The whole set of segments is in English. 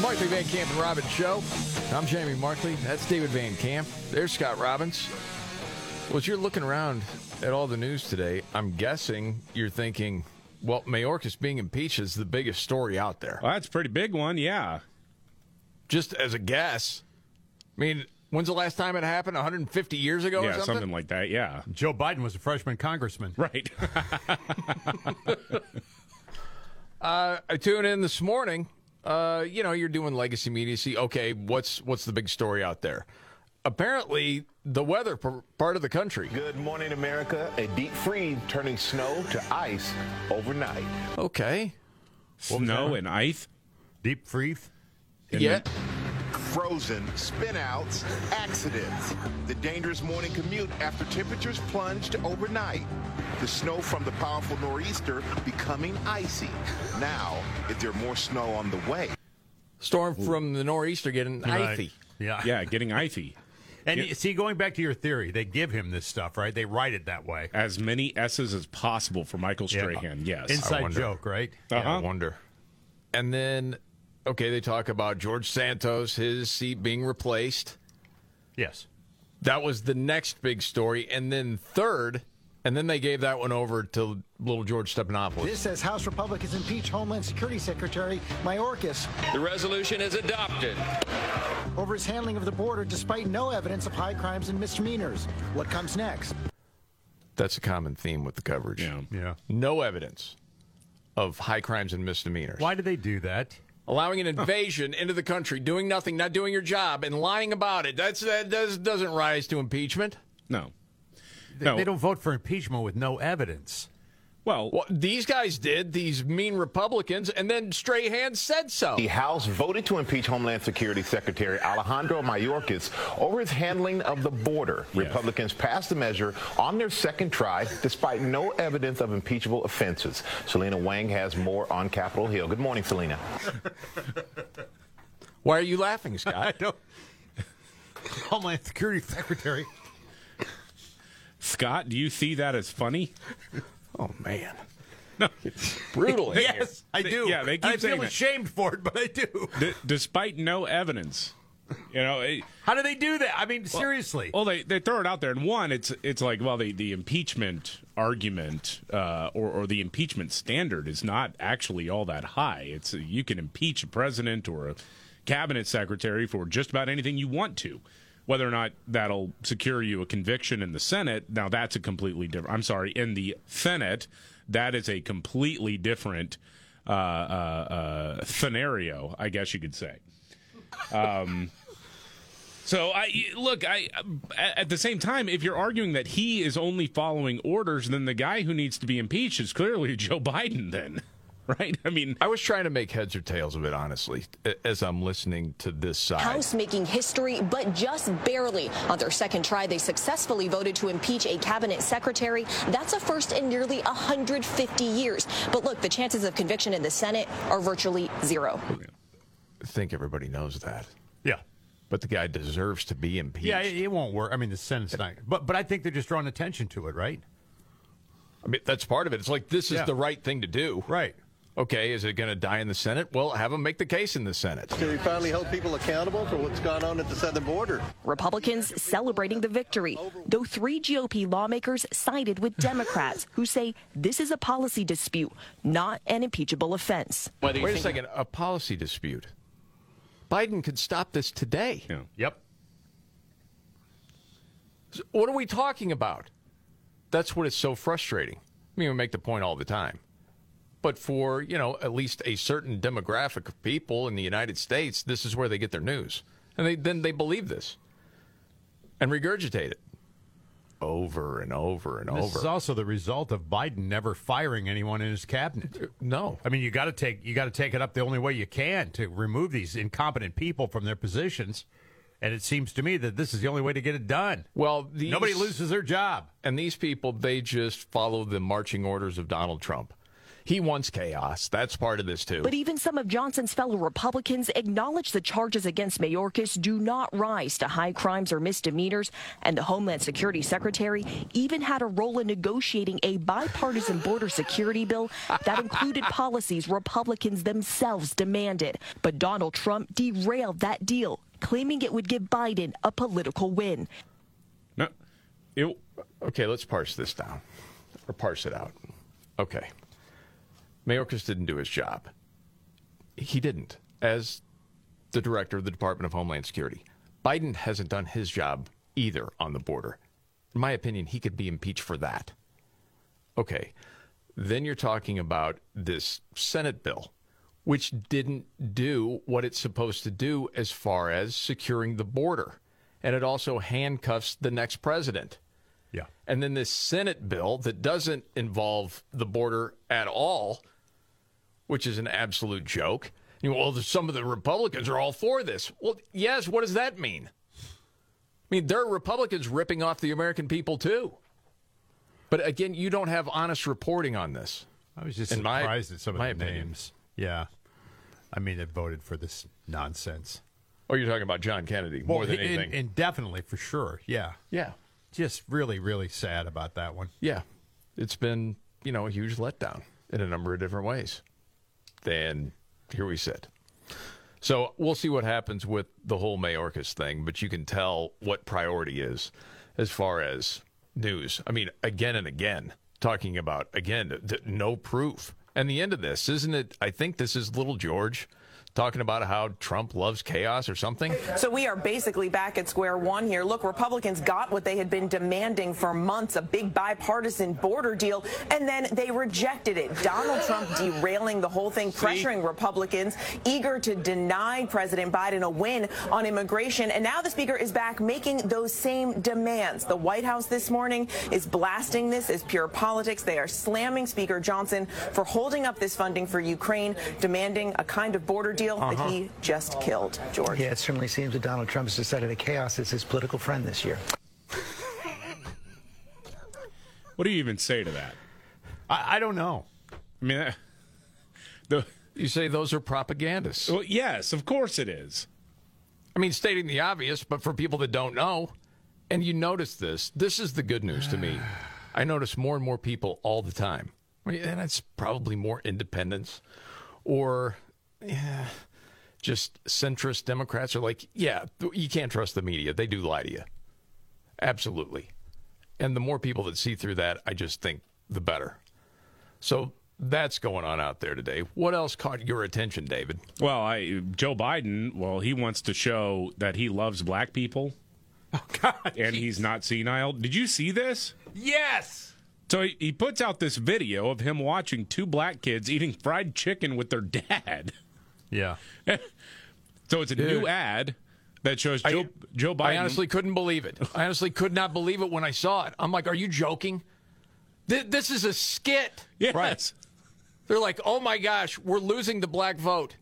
The Markley Van Camp and Robbins Show. I'm Jamie Markley. That's David Van Camp. There's Scott Robbins. Well, as you're looking around at all the news today, I'm guessing you're thinking, well, Mayorkas being impeached is the biggest story out there. Well, that's a pretty big one, yeah. Just as a guess. I mean, when's the last time it happened? 150 years ago or Yeah, something? something like that, yeah. Joe Biden was a freshman congressman. Right. Uh, I tune in this morning. Uh, you know, you're doing legacy media. See, okay, what's what's the big story out there? Apparently, the weather p- part of the country. Good morning, America. A deep freeze turning snow to ice overnight. Okay, Snow and ice. Deep freeze. yeah. Frozen, spinouts, accidents. The dangerous morning commute after temperatures plunged overnight. The snow from the powerful nor'easter becoming icy. Now, is there more snow on the way? Storm from the nor'easter getting Right. icy. Yeah. Yeah, getting icy. And Yeah. see, going back to your theory, they give him this stuff, right? They write it that way. As many S's as possible for Michael Yeah. Strahan, yes. Inside wonder. joke, right? Yeah, I Uh-huh. wonder. And then, okay, they talk about George Santos, his seat being replaced. Yes. That was the next big story. And then third, and then they gave that one over to little George Stephanopoulos. This says House Republicans impeach Homeland Security Secretary Mayorkas The resolution is adopted. over his handling of the border despite no evidence of high crimes and misdemeanors. What comes next? That's a common theme with the coverage. Yeah. Yeah. No evidence of high crimes and misdemeanors. Why do they do that? Allowing an invasion into the country, doing nothing, not doing your job, and lying about it. That's that does, doesn't rise to impeachment. No. They, No. they don't vote for impeachment with no evidence. Well, Well, these guys did, these mean Republicans, and then Strahan said so. The House voted to impeach Homeland Security Secretary Alejandro Mayorkas over his handling of the border. Republicans passed the measure on their second try despite no evidence of impeachable offenses. Selena Wang has more on Capitol Hill. Good morning, Selena. Why are you laughing, I Scott? don't. Homeland Security Secretary. Scott, do you see that as funny? Oh man, No. it's brutal. in here. Yes, I do. yeah, they keep I saying feel that. ashamed for it, but I do. D- despite no evidence. You know, it, How do they do that? I mean, seriously. Well, they, they throw it out there, and one, it's it's like well, the the impeachment argument uh, or or the impeachment standard is not actually all that high. It's you can impeach a president or a cabinet secretary for just about anything you want to. Whether or not that'll secure you a conviction in the Senate, now that's a completely different. I'm sorry, in the Senate, that is a completely different uh, uh, uh, scenario, I guess you could say. So I look. I at the same time, if you're arguing that he is only following orders, then the guy who needs to be impeached is clearly Joe Biden. Then, right? I mean, I was trying to make heads or tails of it, honestly, as I'm listening to this side. House making history, but just barely. On their second try, they successfully voted to impeach a cabinet secretary. That's a first in nearly 150 years. But look, the chances of conviction in the Senate are virtually zero. I think everybody knows that. yeah. But the guy deserves to be impeached. Yeah, it, it won't work. I mean, the Senate's not. But but I think they're just drawing attention to it, right? I mean, that's part of it. It's like this is Yeah. the right thing to do. Right. Okay, is it going to die in the Senate? Well, have them make the case in the Senate. Can we finally hold people accountable for what's gone on at the southern border? Republicans celebrating the victory, though three GOP lawmakers sided with Democrats who say this is a policy dispute, not an impeachable offense. Wait a second. A policy dispute. Biden could stop this today. you know, Yep. So What are we talking about? That's what is so frustrating. I mean, we make the point all the time. But for, you know, at least a certain demographic of people in the United States, this is where they get their news. And they, then they believe this and regurgitate it over and over and over. This is also the result of Biden never firing anyone in his cabinet. Uh, no. I mean, you got to take you got to take it up the only way you can to remove these incompetent people from their positions, And it seems to me that this is the only way to get it done. Well, these, Nobody loses their job. And these people, they just follow the marching orders of Donald Trump. He wants chaos. That's part of this, too. But even some of Johnson's fellow Republicans acknowledge the charges against Mayorkas do not rise to high crimes or misdemeanors. And the Homeland Security Secretary even had a role in negotiating a bipartisan border security bill that included policies Republicans themselves demanded. But Donald Trump derailed that deal, claiming it would give Biden a political win. No, it, okay, let's parse this down or parse it out. Okay. Mayorkas didn't do his job. He didn't, as the director of the Department of Homeland Security. Biden hasn't done his job either on the border. In my opinion, he could be impeached for that. Okay. Then you're talking about this Senate bill, which didn't do what it's supposed to do as far as securing the border. And it also handcuffs the next president. Yeah. And then this Senate bill that doesn't involve the border at all, which is an absolute joke. You know, well, some of the Republicans are all for this. Well, yes, what does that mean? I mean, there are Republicans ripping off the American people too. But again, you don't have honest reporting on this. I was just in my- surprised at some of the opinion. names. Yeah. I mean, that voted for this nonsense. Oh, you're talking about John Kennedy more than in- anything. Indefinitely, for sure. Yeah. yeah, Just really, really sad about that one. yeah, it's been you know a huge letdown in a number of different ways. Then here we sit. So we'll see what happens with the whole Mayorkas thing, but you can tell what priority is as far as news. I mean, again and again, talking about again th- no proof. And the end of this, isn't it? I think this is little George talking about how Trump loves chaos or something. So we are basically back at square one here. Look, Republicans got what they had been demanding for months, a big bipartisan border deal, and then they rejected it. Donald Trump derailing the whole thing, pressuring Republicans, eager to deny President Biden a win on immigration. And now the speaker is back making those same demands. The White House this morning is blasting this as pure politics. They are slamming Speaker Johnson for holding up this funding for Ukraine, demanding a kind of border deal that he just killed. George. Yeah, it certainly seems that Donald Trump has decided that chaos is his political friend this year. what do you even say to that? I, I don't know. I mean, uh, the You say those are propagandists. well, yes, of course it is. I mean, stating the obvious, but for people that don't know, and you notice this, this is the good news to me. I notice more and more people all the time. I mean, and it's probably more independents or yeah, just centrist Democrats are like, yeah, you can't trust the media. They do lie to you. Absolutely. And the more people that see through that, I just think the better. So that's going on out there today. What else caught your attention, David? Well, I, Joe Biden, well, he wants to show that he loves black people. Oh, God. and he's not senile. Did you see this? Yes. So he, he puts out this video of him watching two black kids eating fried chicken with their dad. Yeah. so it's a new ad that shows Joe, Joe Biden. I honestly couldn't believe it. I honestly could not believe it when I saw it. I'm like, are you joking? Th- this is a skit. yes. They're like, oh my gosh, we're losing the black vote.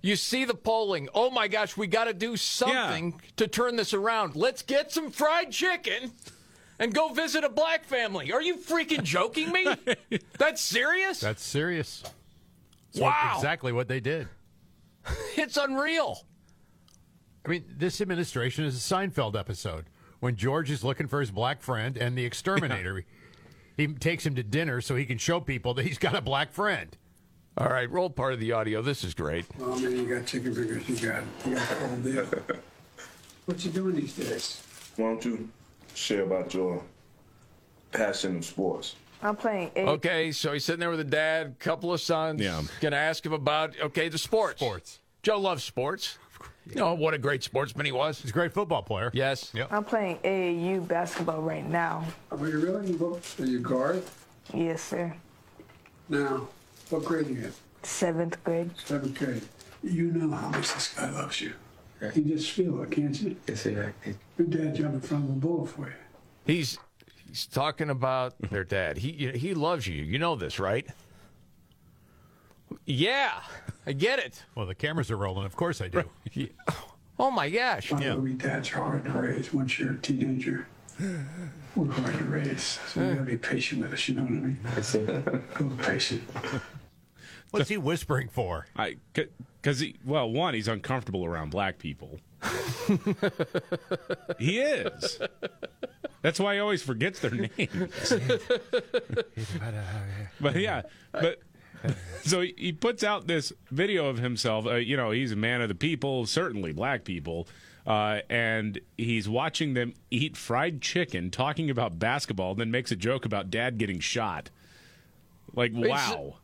You see the polling. Oh my gosh, we got to do something to turn this around. Let's get some fried chicken and go visit a black family. Are you freaking joking me? That's serious? That's serious. It's Wow. exactly what they did. it's unreal. I mean, this administration is a Seinfeld episode when George is looking for his black friend and the exterminator. he takes him to dinner so he can show people that he's got a black friend. All right, roll part of the audio. This is great. Well, man, you got chicken fingers. You got, you got the whole deal. What you doing these days? Why don't you share about your passion in sports? I'm playing eight. Okay, so he's sitting there with a dad, couple of sons. Yeah. Gonna ask him about okay the sports. Sports. Joe loves sports. You know what a great sportsman he was. He's a great football player. Yes. Yep. I'm playing AAU basketball right now. Are you really? Are you guard? Yes, sir. Now, what grade are you in? Seventh grade. Seventh grade. You know how much this guy loves you. You just feel it, can't you? Yes, sir. Your dad jumped in front of a bull for you. He's he's talking about their dad. He he loves you. You know this, right? Yeah, I get it. Well, the cameras are rolling. Of course I do. Yeah. Oh my gosh. By the way, dads are hard to raise once you're a teenager. We're hard to raise. So you gotta be patient with us, you know what I mean? I see. A little patient. What's he whispering for? I because he well, one, he's uncomfortable around black people. he is. That's why he always forgets their names. but yeah, but so he, he puts out this video of himself. Uh, you know, he's a man of the people, certainly black people. Uh, and he's watching them eat fried chicken, talking about basketball, then makes a joke about dad getting shot. Like, wow.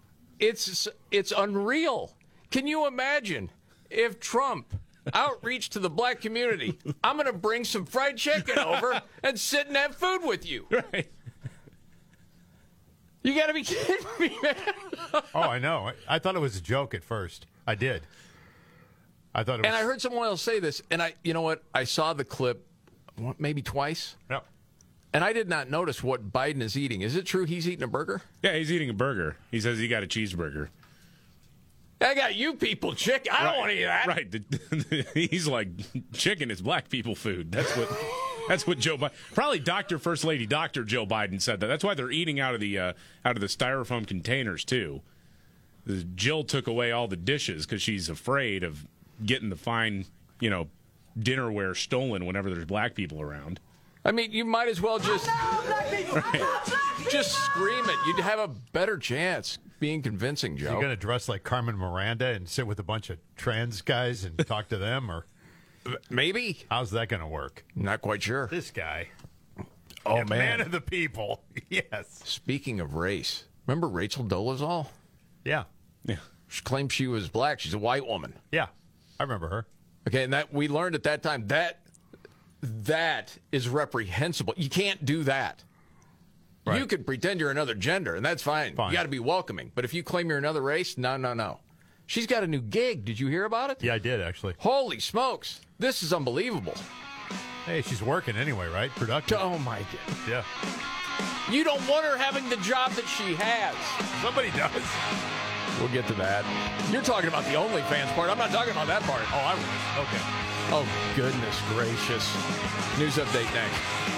It's, it's it's unreal. Can you imagine if Trump outreach to the black community? I'm going to bring some fried chicken over and sit and have food with you. Right. You got to be kidding me, man. oh, I know. I, I thought it was a joke at first. I did. I thought it was. And I heard someone else say this, and I, you know what? I saw the clip maybe twice. Yep. And I did not notice what Biden is eating. Is it true he's eating a burger? Yeah, he's eating a burger. He says he got a cheeseburger. I got you people chicken. I don't want to eat that. Right. he's like, chicken is black people food. That's what. That's what Joe Biden. Probably Doctor First Lady Doctor Joe Biden said that. That's why they're eating out of the uh, out of the styrofoam containers too. Jill took away all the dishes because she's afraid of getting the fine, you know, dinnerware stolen whenever there's black people around. I mean, you might as well just just scream it. You'd have a better chance being convincing, Joe. You're going to dress like Carmen Miranda and sit with a bunch of trans guys and talk to them, or maybe? How's that going to work? Not quite sure. This guy. Oh Yeah, man, man of the people. yes. Speaking of race, remember Rachel Dolezal? Yeah. Yeah. She claimed she was black. She's a white woman. Yeah. I remember her. Okay, and that we learned at that time that that is reprehensible. You can't do that. Right. You could pretend you're another gender, and that's fine. Fine. You got to be welcoming. But if you claim you're another race, no, no, no. She's got a new gig. Did you hear about it? Yeah, I did actually. Holy smokes! This is unbelievable. Hey, she's working anyway, right? Productive. Oh my god! Yeah. You don't want her having the job that she has. Somebody does. We'll get to that. You're talking about the OnlyFans part. I'm not talking about that part. Oh, I was. Okay. Oh, goodness gracious. News update next.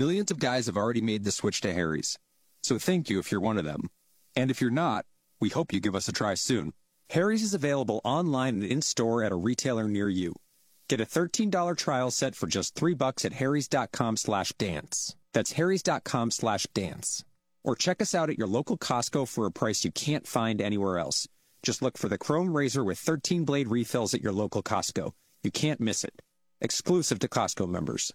Millions of guys have already made the switch to Harry's. So thank you if you're one of them. And if you're not, we hope you give us a try soon. Harry's is available online and in-store at a retailer near you. Get a $13 trial set for just 3 bucks at harrys.com slash dance. That's harrys.com slash dance. Or check us out at your local Costco for a price you can't find anywhere else. Just look for the Chrome Razor with 13 blade refills at your local Costco. You can't miss it. Exclusive to Costco members.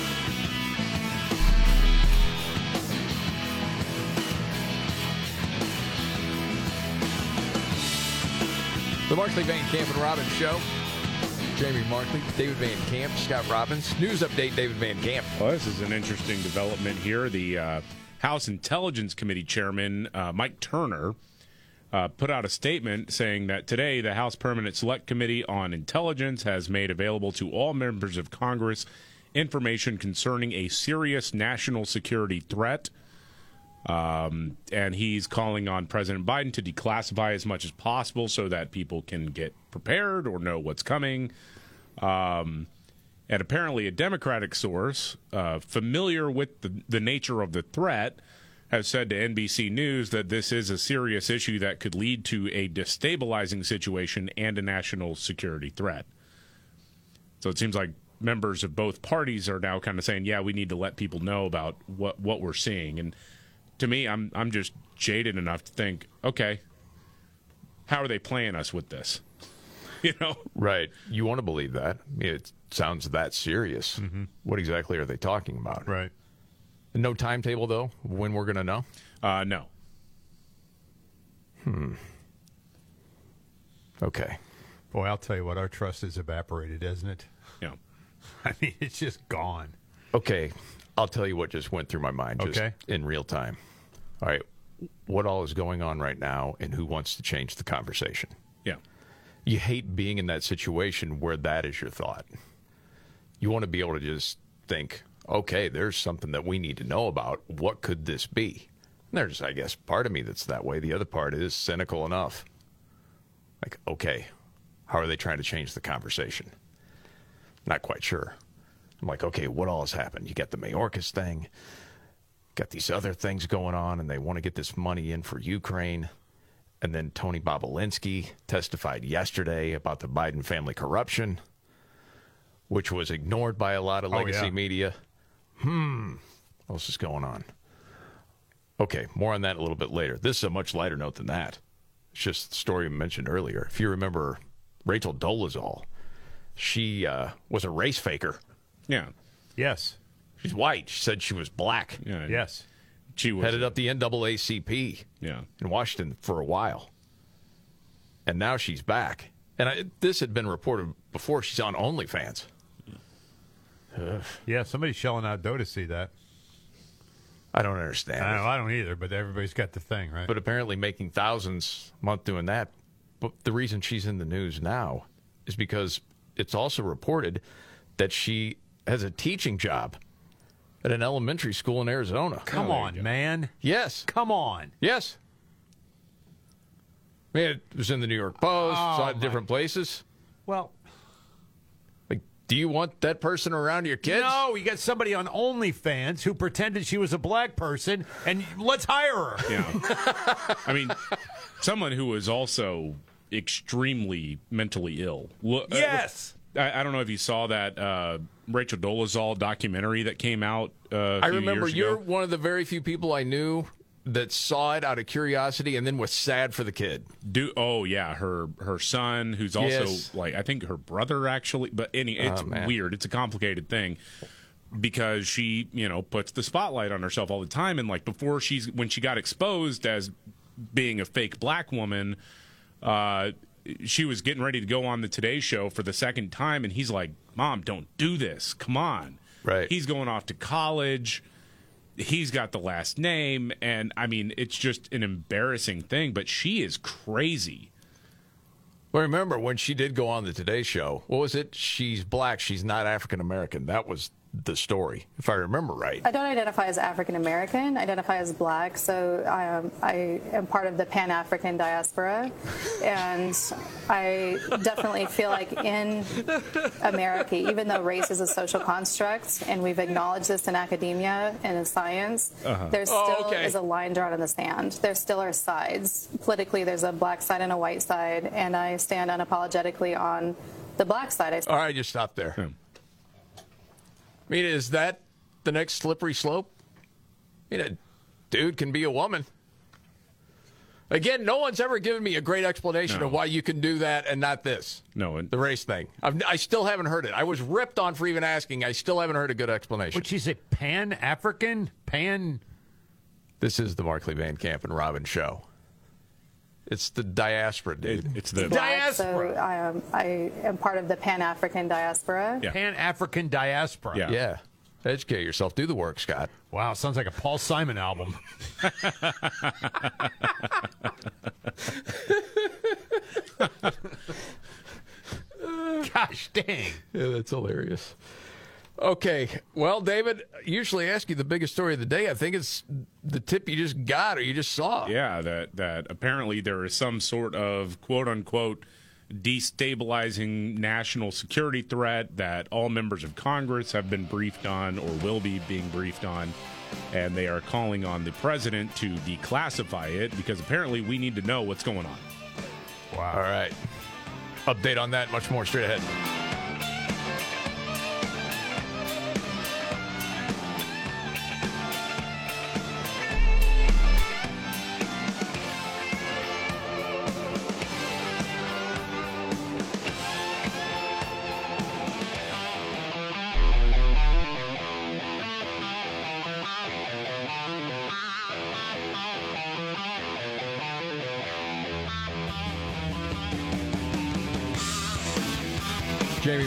The Markley Van Camp and Robbins Show. Jamie Markley, David Van Camp, Scott Robbins. News update, David Van Camp. Well, this is an interesting development here. The uh, House Intelligence Committee Chairman, uh, Mike Turner, uh, put out a statement saying that today the House Permanent Select Committee on Intelligence has made available to all members of Congress information concerning a serious national security threat. Um, and he's calling on President Biden to declassify as much as possible so that people can get prepared or know what's coming. Um, and apparently, a Democratic source uh, familiar with the, the nature of the threat has said to NBC News that this is a serious issue that could lead to a destabilizing situation and a national security threat. So it seems like members of both parties are now kind of saying, "Yeah, we need to let people know about what what we're seeing." And to me, I'm I'm just jaded enough to think, okay, how are they playing us with this? You know, Right. You want to believe that. It sounds that serious. What exactly are they talking about? Right. No timetable, though, when we're going to know? Uh, no. Hmm. Okay. Boy, I'll tell you what, our trust is evaporated, isn't it? Yeah. I mean, it's just gone. Okay. I'll tell you what just went through my mind just Okay. in real time. All right. What all is going on right now and who wants to change the conversation? Yeah. You hate being in that situation where that is your thought. You want to be able to just think, okay, there's something that we need to know about. What could this be? And there's, I guess, part of me that's that way. The other part is cynical enough. Like, okay, how are they trying to change the conversation? Not quite sure. I'm like, okay, what all has happened? You got the Mayorkas thing, got these other things going on, and they want to get this money in for Ukraine. And then Tony Bobulinski testified yesterday about the Biden family corruption, which was ignored by a lot of Oh, legacy yeah. media. Hmm, what else is going on? Okay, more on that a little bit later. This is a much lighter note than that. It's just the story we mentioned earlier. If you remember Rachel Dolezal, she uh, was a race faker. Yeah. Yes. She's white. She said she was black. Yeah. Yes. She was Headed up the NAACP Yeah. in Washington for a while. And now she's back. And I, this had been reported before. She's on OnlyFans. Ugh. Yeah, somebody's shelling out dough to see that. I don't understand. I, it. know, I don't either, but everybody's got the thing, right? but apparently making thousands a month doing that. But the reason she's in the news now is because it's also reported that she has a teaching job at an elementary school in Arizona. Come on, man. Yes. Come on. Yes. I mean, it was in the New York Post, Oh, saw it in different places. Well, Like, do you want that person around your kids? no, you got somebody on OnlyFans who pretended she was a black person, and let's hire her. Yeah. I mean, someone who was also extremely mentally ill. Lo- uh, Yes. I, I don't know if you saw that uh, Rachel Dolezal documentary that came out. Uh, I remember you're ago. one of the very few people I knew that saw it out of curiosity and then was sad for the kid. Do oh yeah, her her son who's also Yes. like I think her brother actually, but any it's Oh, weird. It's a complicated thing because she you know puts the spotlight on herself all the time, and like before she's when she got exposed as being a fake black woman, uh, she was getting ready to go on the Today Show for the second time, and he's like, "Mom, don't do this. Come on." Right. He's going off to college he's got the last name and i mean it's just an embarrassing thing but she is crazy Well, remember when she did go on the Today Show? What was it? She's black. She's not African American. That was the story, if I remember right. I don't identify as African American. I identify as black. So um, I am part of the Pan African diaspora. And I definitely feel like in America, even though race is a social construct, and we've acknowledged this in academia and in science, Uh-huh. there still Oh, okay. is a line drawn in the sand. There still are sides. Politically, there's a black side and a white side. And I stand unapologetically on the black side. I All right, just stop there. I mean, is that the next slippery slope? I mean, a dude can be a woman. Again, no one's ever given me a great explanation No. of why you can do that and not this. No, and The race thing. I've, I still haven't heard it. I was ripped on for even asking. I still haven't heard a good explanation. Would she say Pan African? Pan. This is the Markley Van Camp and Robbins show. It's the diaspora, dude. it's the diaspora. so I, um, I am part of the Pan African diaspora. Pan African diaspora. Yeah. Educate yourself. Do the work, Scott. Wow, sounds like a Paul Simon album. Gosh dang. Yeah, that's hilarious. Okay. Well, David, usually I ask you the biggest story of the day. I think it's the tip you just got or you just saw. Yeah, that that apparently there is some sort of quote unquote destabilizing national security threat that all members of Congress have been briefed on or will be being briefed on. And they are calling on the president to declassify it because apparently we need to know what's going on. Wow. All right. Update on that, much more straight ahead.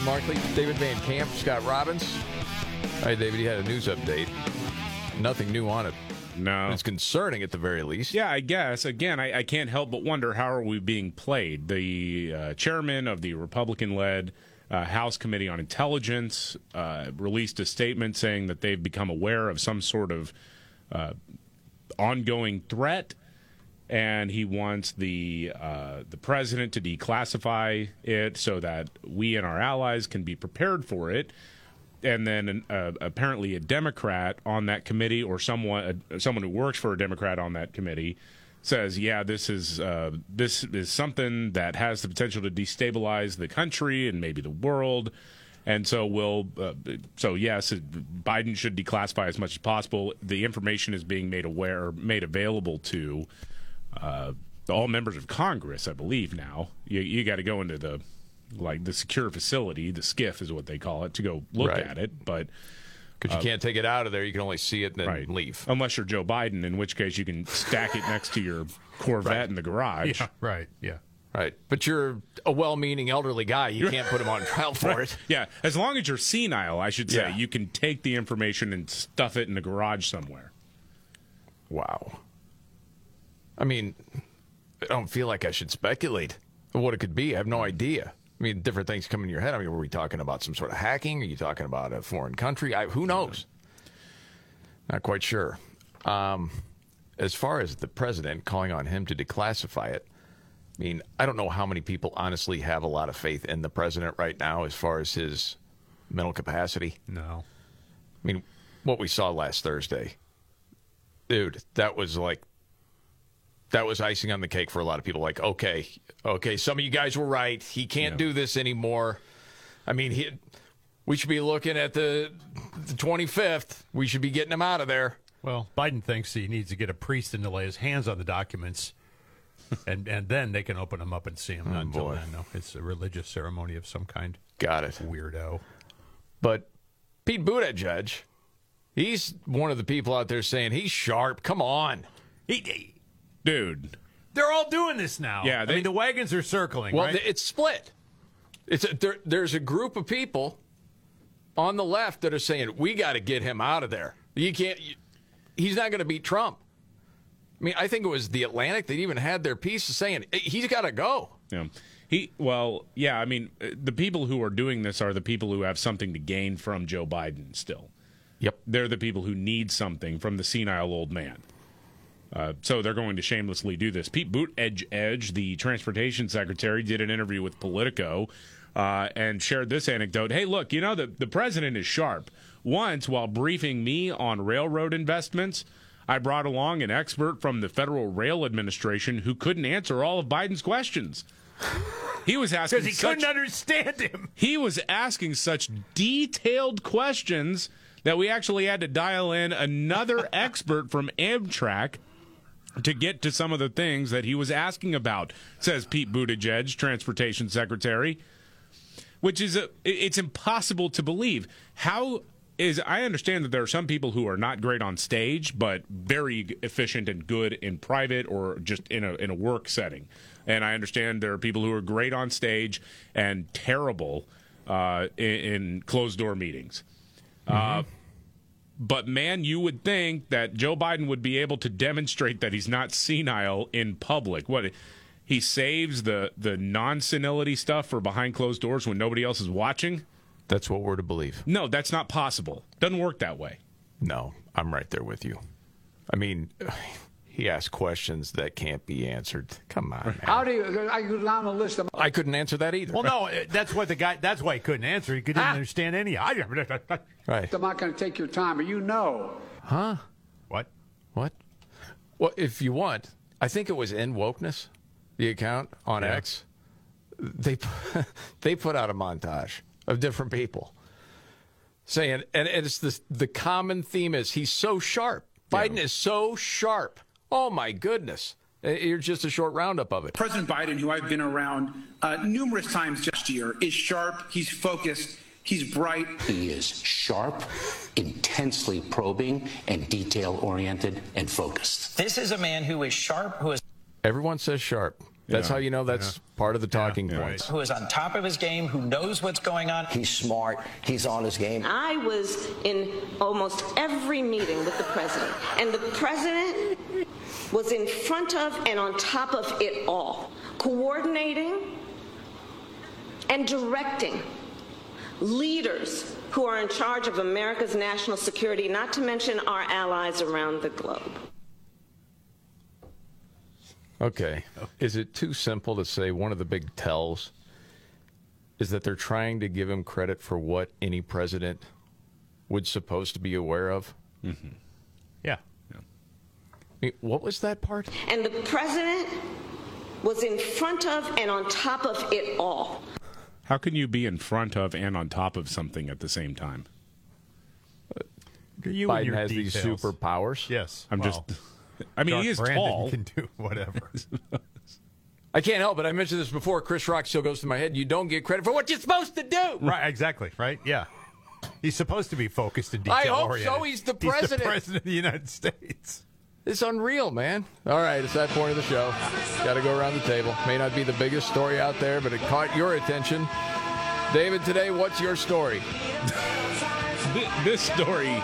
Markley, David Van Camp, Scott Robbins. All right, David, you had a news update. Nothing new on it. No. It's concerning at the very least. Yeah, I guess. Again, I, I can't help but wonder how are we being played? The uh, chairman of the Republican-led uh, House Committee on Intelligence uh, released a statement saying that they've become aware of some sort of uh, ongoing threat, and he wants the uh, the president to declassify it so that we and our allies can be prepared for it and then uh, apparently a Democrat on that committee or someone uh, someone who works for a Democrat on that committee says, "Yeah, this is uh, this is something that has the potential to destabilize the country and maybe the world." And so we'll, uh, so yes, Biden should declassify as much as possible. The information is being made aware, made available to uh, all members of Congress, I believe. Now you, you got to go into the like the secure facility, the SCIF is what they call it, to go look Right. at it. But Because you uh, can't take it out of there. You can only see it and then leave. unless you're Joe Biden, in which case you can stack it next to your Corvette in the garage. Yeah, right. Yeah. Right. But you're a well meaning elderly guy. You can't put him on trial for Right. it. Yeah, as long as you're senile, I should say, Yeah. you can take the information and stuff it in the garage somewhere. Wow. I mean, I don't feel like I should speculate what it could be. I have no idea. I mean, different things come in your head. I mean, were we talking about some sort of hacking? Are you talking about a foreign country? I, who knows? Not quite sure. Um, as far as the president calling on him to declassify it, I mean, I don't know how many people honestly have a lot of faith in the president right now as far as his mental capacity. No. I mean, what we saw last Thursday, dude, that was like, that was icing on the cake for a lot of people. Like, okay, okay, some of you guys were right. He can't do this anymore. I mean, he, we should be looking at the, the 25th. We should be getting him out of there. Well, Biden thinks he needs to get a priest in to lay his hands on the documents, and and then they can open them up and see them. Oh, Not until Oh, boy. then, no. It's a religious ceremony of some kind. Got it. Weirdo. But Pete Buttigieg, he's one of the people out there saying he's sharp. Come on. He, Dude. They're all doing this now. Yeah, I mean the wagons are circling. Well, right? it's split. It's a, there, there's a group of people on the left that are saying we got to get him out of there. You can't. You, he's not going to beat Trump. I mean, I think it was the Atlantic that even had their piece saying "Eh, he's got to go. Yeah. He well, yeah. I mean, uh, the people who are doing this are the people who have something to gain from Joe Biden. Still, yep. They're the people who need something from the senile old man. Uh, so they're going to shamelessly do this. Pete Buttigieg, the transportation secretary, did an interview with Politico uh, and shared this anecdote. Hey, look, you know the the president is sharp. Once, while briefing me on railroad investments, I brought along an expert from the Federal Rail Administration who couldn't answer all of Biden's questions. He was asking because he such- couldn't understand him. he was asking such detailed questions that we actually had to dial in another expert from Amtrak to get to some of the things that he was asking about, says Pete Buttigieg, transportation secretary. Which is a, it's impossible to believe. How is I understand that there are some people who are not great on stage, but very efficient and good in private or just in a in a work setting. And I understand there are people who are great on stage and terrible uh, in, in closed door meetings. Uh, but man, you would think that Joe Biden would be able to demonstrate that he's not senile in public. What he saves the the non senility stuff for behind closed doors when nobody else is watching. That's what we're to believe. No, that's not possible. Doesn't work that way. No, I'm right there with you. I mean, he asks questions that can't be answered. Come on, man. How do you? I go down the list of. I couldn't answer that either. Well, no, uh, that's what the guy. That's why he couldn't answer. He couldn't Ah. understand any. I, Right. I'm not going to take your time, but you know. Huh? What? What? Well, if you want, I think it was End Wokeness, the account on Yeah. X. They they put out a montage of different people saying, and it's the the common theme is he's so sharp. Biden is so sharp. Oh my goodness! Uh, Here's just a short roundup of it. President Biden, who I've been around uh, numerous times just year, is sharp. He's focused. He's bright. He is sharp, intensely probing, and detail oriented and focused. This is a man who is sharp, who is Everyone says sharp. That's Yeah. how you know that's part of the talking points. who is on top of his game, who knows what's going on. He's smart. He's on his game. I was in almost every meeting with the president, and the president was in front of and on top of it all, coordinating and directing leaders who are in charge of America's national security, not to mention our allies around the globe. Okay. Is it too simple to say one of the big tells is that they're trying to give him credit for what any president would supposed to be aware of? Mm-hmm. Yeah. I mean, what was that part? And the president was in front of and on top of it all. How can you be in front of and on top of something at the same time? You and Biden your has these superpowers. Yes. I'm just. I mean, Dark he is Brandon tall. Can do whatever. I can't help it. I mentioned this before. Chris Rock still goes through my head. You don't get credit for what you're supposed to do. right. Exactly. Right. Yeah. He's supposed to be focused and I detail hope oriented. so. He's the He's president. the president of the United States. It's unreal, man. All right, it's that point of the show. Got to go around the table. May not be the biggest story out there, but it caught your attention. David, today, what's your story? This story.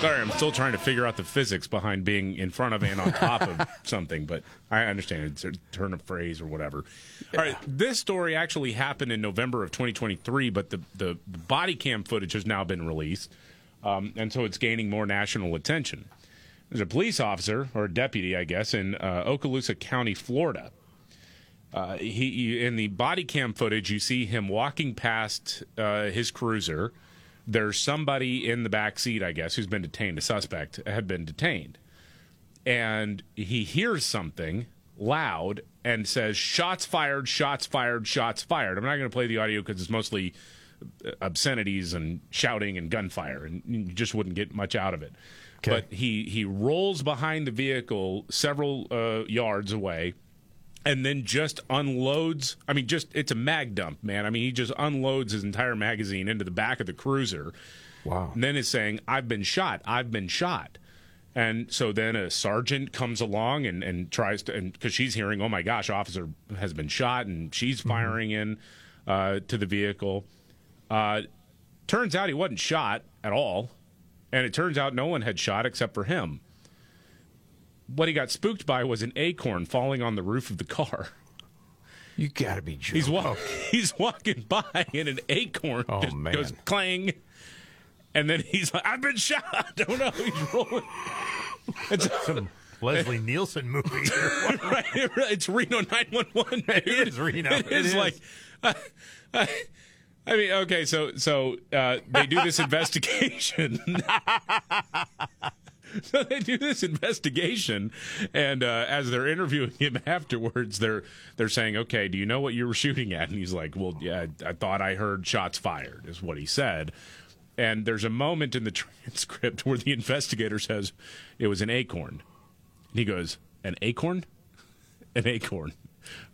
Sorry, I'm still trying to figure out the physics behind being in front of and on top of something, but I understand it's a turn of phrase or whatever. All right, this story actually happened in November of 2023, but the, the body cam footage has now been released, um, and so it's gaining more national attention. There's a police officer, or a deputy, I guess, in uh, Okaloosa County, Florida. Uh, he, he in the body cam footage, you see him walking past uh, his cruiser. There's somebody in the back seat, I guess, who's been detained. A suspect had been detained, and he hears something loud and says, "Shots fired! Shots fired! Shots fired!" I'm not going to play the audio because it's mostly obscenities and shouting and gunfire, and you just wouldn't get much out of it. But he he rolls behind the vehicle several uh, yards away and then just unloads. I mean, just it's a mag dump, man. I mean, he just unloads his entire magazine into the back of the cruiser. Wow. And then is saying, "I've been shot. I've been shot." And so then a sergeant comes along and, and tries to, and because she's hearing, "Oh my gosh, officer has been shot," and she's firing in uh, to the vehicle. Uh, turns out he wasn't shot at all, and it turns out no one had shot except for him what he got spooked by was an acorn falling on the roof of the car. You got to be joking. He's walk, he's walking by and an acorn Oh, just man. goes clang, and then he's like, "I've been shot." Oh no, he's rolling. It's Some Leslie Nielsen movie. right, it's Reno 911. It is Reno. It It is, is. like, I, I, I mean, okay, so so uh, they do this investigation. so they do this investigation, and uh, as they're interviewing him afterwards, they're they're saying, "Okay, do you know what you were shooting at?" And he's like, "Well, yeah, I, I thought I heard shots fired," is what he said. And there's a moment in the transcript where the investigator says, "It was an acorn." And he goes, "An acorn? An acorn,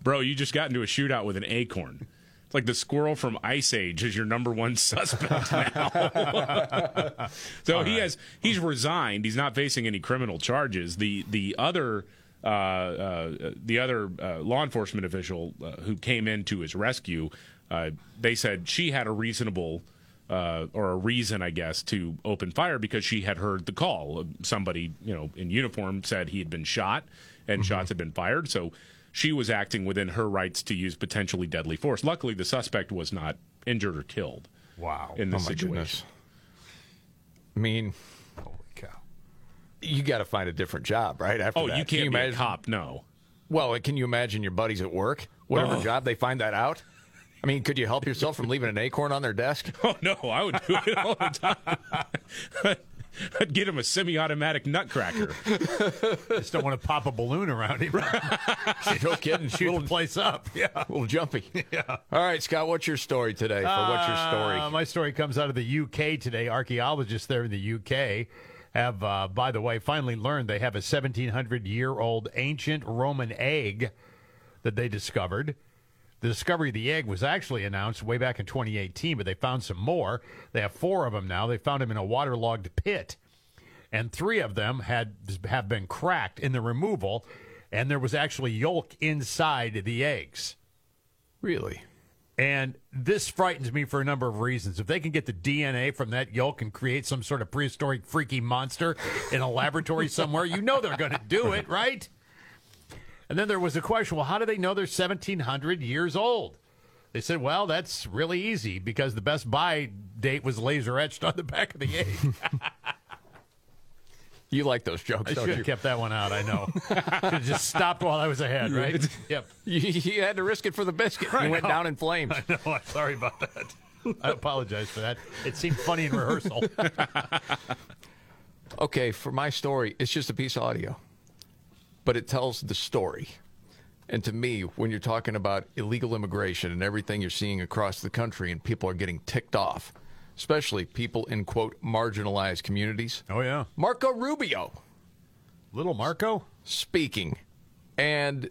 bro? You just got into a shootout with an acorn." It's like the squirrel from Ice Age is your number one suspect now. so he has he's resigned. He's not facing any criminal charges. The the other uh, uh, the other uh, law enforcement official uh, who came in to his rescue, uh, they said she had a reasonable uh, or a reason, I guess, to open fire because she had heard the call. Somebody, you know, in uniform said he had been shot and shots had been fired. So she was acting within her rights to use potentially deadly force. Luckily, the suspect was not injured or killed. Wow. In this Oh, my situation. goodness. I mean, holy cow! You got to find a different job, right? After Oh, that, you Can can't be a imagine- cop. No. Well, can you imagine your buddies at work, whatever Oh. job they find that out? I mean, could you help yourself from leaving an acorn on their desk? Oh no, I would do it all the time. I'd get him a semi-automatic nutcracker. Just don't want to pop a balloon around him. no kidding. Shoot the place up. Yeah. A little jumpy. Yeah. All right, Scott, what's your story today? For what's your story? Uh, my story comes out of the UK today. Archaeologists there in the UK have, uh, by the way, finally learned they have a 1700 year old ancient Roman egg that they discovered. The discovery of the egg was actually announced way back in 2018, but they found some more. They have four of them now. They found them in a waterlogged pit, and three of them had have been cracked in the removal, and there was actually yolk inside the eggs. Really? And this frightens me for a number of reasons. If they can get the DNA from that yolk and create some sort of prehistoric freaky monster in a laboratory somewhere, you know they're going to do it, right? And then there was a question well, how do they know they're 1,700 years old? They said, well, that's really easy because the best buy date was laser etched on the back of the egg. You like those jokes, I don't should you? have kept that one out, I know. should have just stopped while I was ahead, right? Yep. You, you had to risk it for the biscuit. I You went know. down in flames. I know. I'm sorry about that. I apologize for that. It seemed funny in rehearsal. Okay, for my story, it's just a piece of audio, but it tells the story. And to me, when you're talking about illegal immigration and everything you're seeing across the country, and people are getting ticked off, especially people in quote marginalized communities. Oh yeah, Marco Rubio, little Marco, speaking, and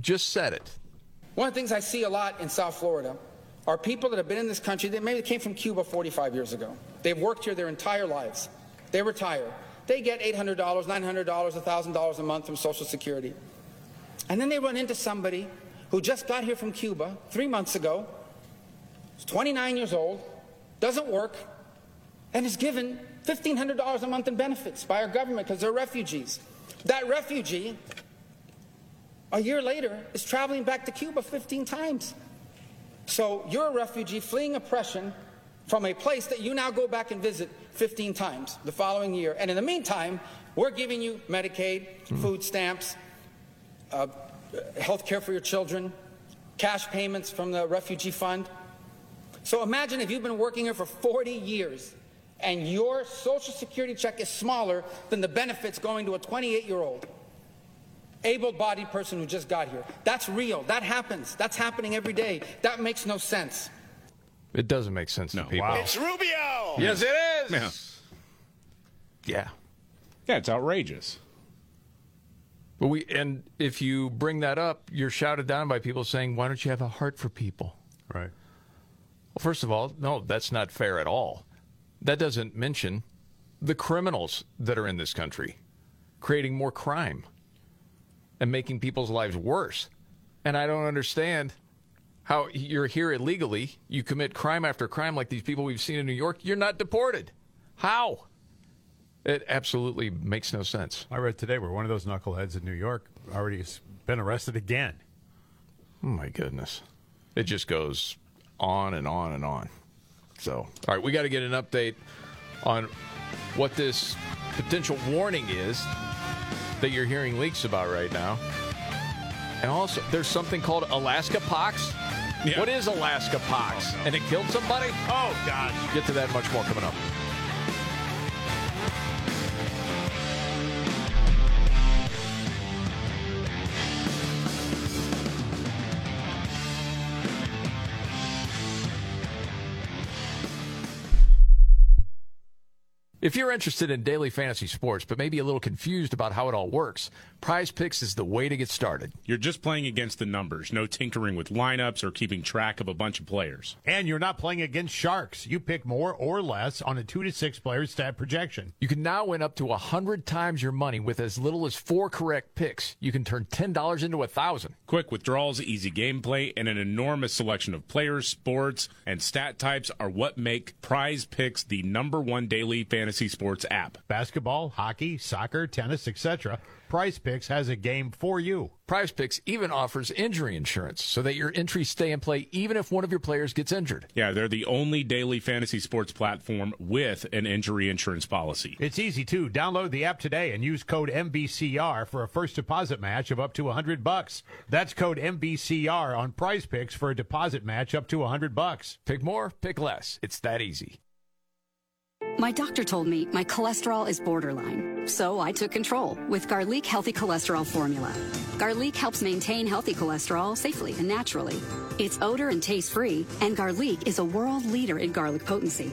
just said it. One of the things I see a lot in South Florida are people that have been in this country that maybe came from Cuba 45 years ago. They've worked here their entire lives. They retire. They get $800, $900, $1,000 a month from Social Security. And then they run into somebody who just got here from Cuba three months ago, is 29 years old, doesn't work, and is given $1,500 a month in benefits by our government because they're refugees. That refugee a year later is traveling back to Cuba 15 times. So you're a refugee fleeing oppression from a place that you now go back and visit 15 times the following year. And in the meantime, we're giving you Medicaid, food stamps, uh, health care for your children, cash payments from the refugee fund. So imagine if you've been working here for 40 years and your Social Security check is smaller than the benefits going to a 28 year old able bodied person who just got here. That's real. That happens. That's happening every day. That makes no sense. It doesn't make sense to people. wow. It's Rubio! Yes, it is. Yeah. Yeah. Yeah, it's outrageous. But we and if you bring that up, you're shouted down by people saying, "Why don't you have a heart for people?" Right. Well, first of all, no, that's not fair at all. That doesn't mention the criminals that are in this country, creating more crime and making people's lives worse. And I don't understand how you're here illegally, you commit crime after crime like these people we've seen in New York, you're not deported. How? It absolutely makes no sense. I read today where one of those knuckleheads in New York already has been arrested again. Oh my goodness. It just goes on and on and on. So, all right, we got to get an update on what this potential warning is that you're hearing leaks about right now. And also, there's something called Alaska pox. What is Alaska pox? And it killed somebody? Oh, God. Get to that much more coming up. If you're interested in daily fantasy sports, but maybe a little confused about how it all works, Prize Picks is the way to get started. You're just playing against the numbers, no tinkering with lineups or keeping track of a bunch of players. And you're not playing against sharks. You pick more or less on a two to six player stat projection. You can now win up to 100 times your money with as little as four correct picks. You can turn $10 into a 1000 Quick withdrawals, easy gameplay, and an enormous selection of players, sports, and stat types are what make Prize Picks the number one daily fantasy sports app. Basketball, hockey, soccer, tennis, etc. Prize Picks has a game for you. Prize Picks even offers injury insurance so that your entries stay in play even if one of your players gets injured. Yeah, they're the only daily fantasy sports platform with an injury insurance policy. It's easy too. Download the app today and use code MVCR for a first deposit match of up to 100 bucks. That's code MVCR on Prize Picks for a deposit match up to 100 bucks. Pick more, pick less. It's that easy. My doctor told me my cholesterol is borderline, so I took control with Garlique Healthy Cholesterol Formula. Garlique helps maintain healthy cholesterol safely and naturally. It's odor and taste free, and Garlique is a world leader in garlic potency.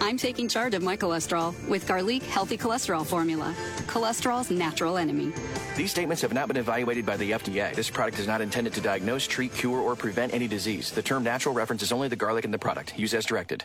I'm taking charge of my cholesterol with Garlique Healthy Cholesterol Formula, cholesterol's natural enemy. These statements have not been evaluated by the FDA. This product is not intended to diagnose, treat, cure, or prevent any disease. The term natural references only the garlic in the product. Use as directed.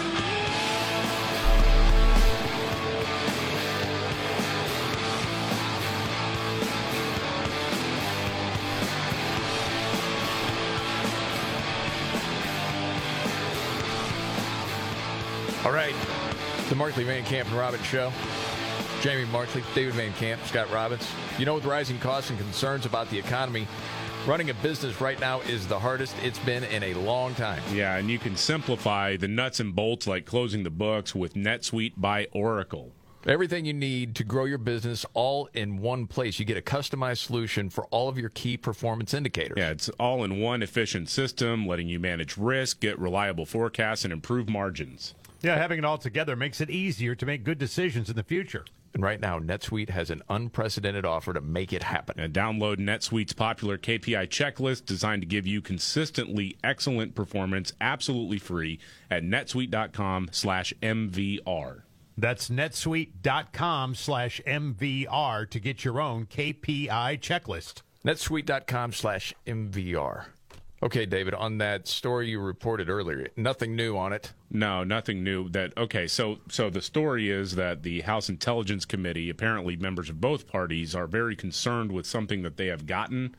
The Markley Van Camp and Robbins Show. Jamie Markley, David Van Camp, Scott Robbins. You know, with rising costs and concerns about the economy, running a business right now is the hardest it's been in a long time. Yeah, and you can simplify the nuts and bolts like closing the books with NetSuite by Oracle. Everything you need to grow your business all in one place. You get a customized solution for all of your key performance indicators. Yeah, it's all in one efficient system, letting you manage risk, get reliable forecasts, and improve margins. Yeah, having it all together makes it easier to make good decisions in the future. And right now, NetSuite has an unprecedented offer to make it happen. And download NetSuite's popular KPI checklist designed to give you consistently excellent performance absolutely free at netsuite.com slash MVR. That's netsuite.com slash MVR to get your own KPI checklist. netsuite.com slash MVR. Okay, David, on that story you reported earlier, nothing new on it. No, nothing new. That okay. So, so the story is that the House Intelligence Committee, apparently members of both parties, are very concerned with something that they have gotten,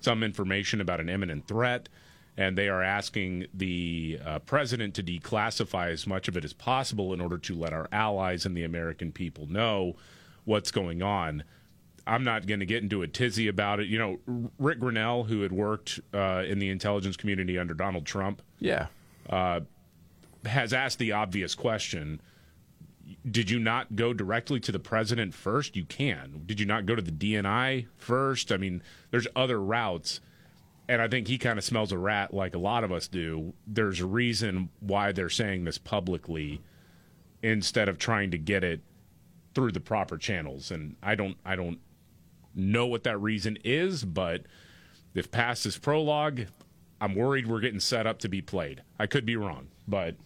some information about an imminent threat, and they are asking the uh, president to declassify as much of it as possible in order to let our allies and the American people know what's going on. I'm not going to get into a tizzy about it. You know, Rick Grenell, who had worked uh, in the intelligence community under Donald Trump, yeah, uh, has asked the obvious question: Did you not go directly to the president first? You can. Did you not go to the DNI first? I mean, there's other routes, and I think he kind of smells a rat, like a lot of us do. There's a reason why they're saying this publicly instead of trying to get it through the proper channels, and I don't, I don't know what that reason is, but if past is prologue, I'm worried we're getting set up to be played. I could be wrong, but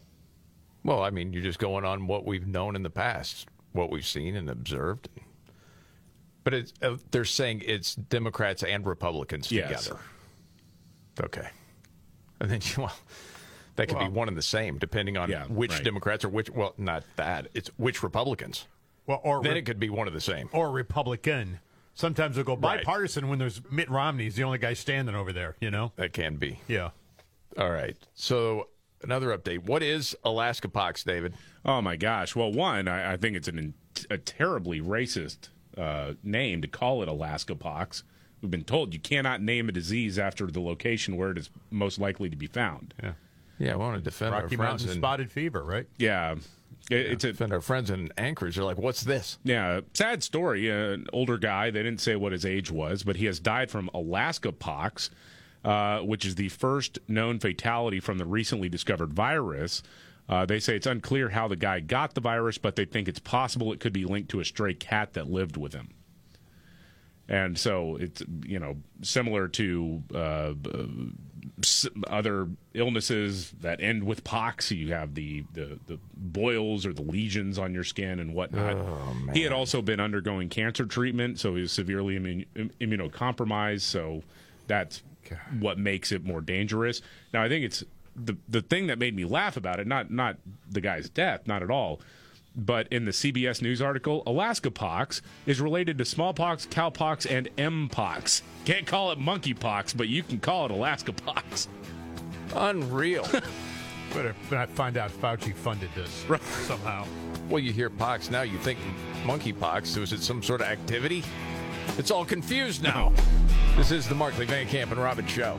well, I mean, you're just going on what we've known in the past, what we've seen and observed. But it's, uh, they're saying it's Democrats and Republicans Yes. together. Okay, and then you, well, that could Well- be one and the same, depending on Yeah, which right. Democrats or which. Well, not that. It's which Republicans. Well, or then Re- it could be one of the same. or Republican. Sometimes they'll go Right. bipartisan when there's Mitt Romney's the only guy standing over there, you know? That can be. Yeah. All right. So another update. What is Alaska pox, David? Oh my gosh! Well, one, I, I think it's an, a terribly racist uh, name to call it Alaska pox. We've been told you cannot name a disease after the location where it is most likely to be found. Yeah, yeah. I want to defend Rocky our Mountain friends in- spotted fever, right? Yeah. It- It's a And our friends in Anchorage are like, "What's this?" Yeah, sad story. Uh, an older guy. They didn't say what his age was, but he has died from Alaska pox, uh, which is the first known fatality from the recently discovered virus. Uh, they say it's unclear how the guy got the virus, but they think it's possible it could be linked to a stray cat that lived with him. And so it's you know similar to uh, other illnesses that end with pox. You have the, the the boils or the lesions on your skin and whatnot. Oh, he had also been undergoing cancer treatment, so he was severely immun- immunocompromised. So that's what makes it more dangerous. Now I think it's the the thing that made me laugh about it, not not the guy's death, not at all. But in the CBS News article, Alaska pox is related to smallpox, cowpox, and mpox. Can't call it monkeypox, but you can call it Alaska pox. Unreal. Better not find out Fauci funded this somehow. Well, you hear pox now, you think monkeypox. So is it some sort of activity? It's all confused now. This is the Markley Van Camp and Robbins Show.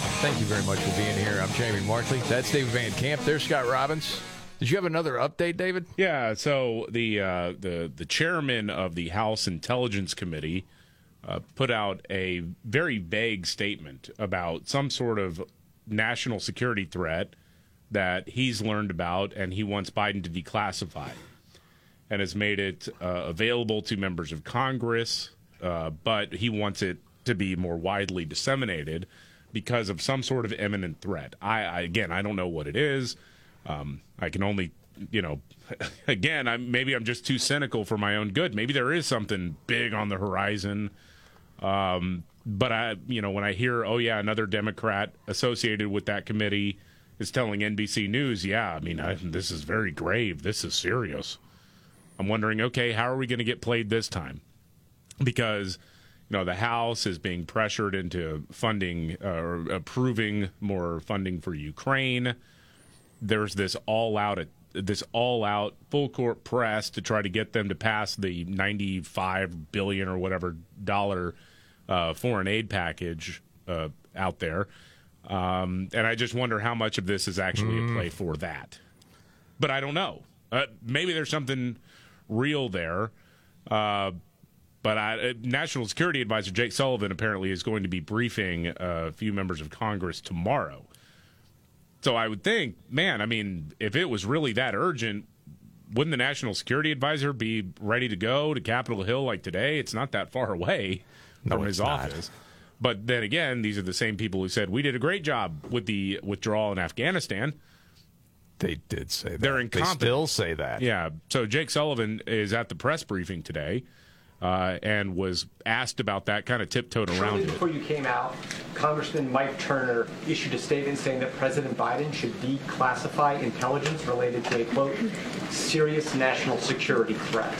Thank you very much for being here. I'm Jamie Markley. That's David Van Camp. There's Scott Robbins. Did you have another update, David? Yeah. So the uh, the the chairman of the House Intelligence Committee uh, put out a very vague statement about some sort of national security threat that he's learned about, and he wants Biden to declassify, and has made it uh, available to members of Congress, uh, but he wants it to be more widely disseminated because of some sort of imminent threat. I, I again, I don't know what it is. Um, I can only, you know, again, I'm, maybe I'm just too cynical for my own good. Maybe there is something big on the horizon. Um, but I, you know, when I hear, oh yeah, another Democrat associated with that committee is telling NBC News, yeah, I mean, I, this is very grave. This is serious. I'm wondering, okay, how are we going to get played this time? Because you know the House is being pressured into funding uh, or approving more funding for Ukraine. There's this all-out this all-out full court press to try to get them to pass the 95 billion or whatever dollar uh, foreign aid package uh, out there. Um, and I just wonder how much of this is actually Mm. a play for that. But I don't know. Uh, maybe there's something real there. But I, uh, National Security Advisor Jake Sullivan apparently is going to be briefing a few members of Congress tomorrow. So I would think, man, I mean, if it was really that urgent, wouldn't the National Security Advisor be ready to go to Capitol Hill like today? It's not that far away No, from his not. office. But then again, these are the same people who said we did a great job with the withdrawal in Afghanistan. They did say that. They're incompetent. They still say that. Yeah. So Jake Sullivan is at the press briefing today uh, and was asked about that, kind of tiptoed around Shortly it. before you came out, Congressman Mike Turner issued a statement saying that President Biden should declassify intelligence related to a quote serious national security threat.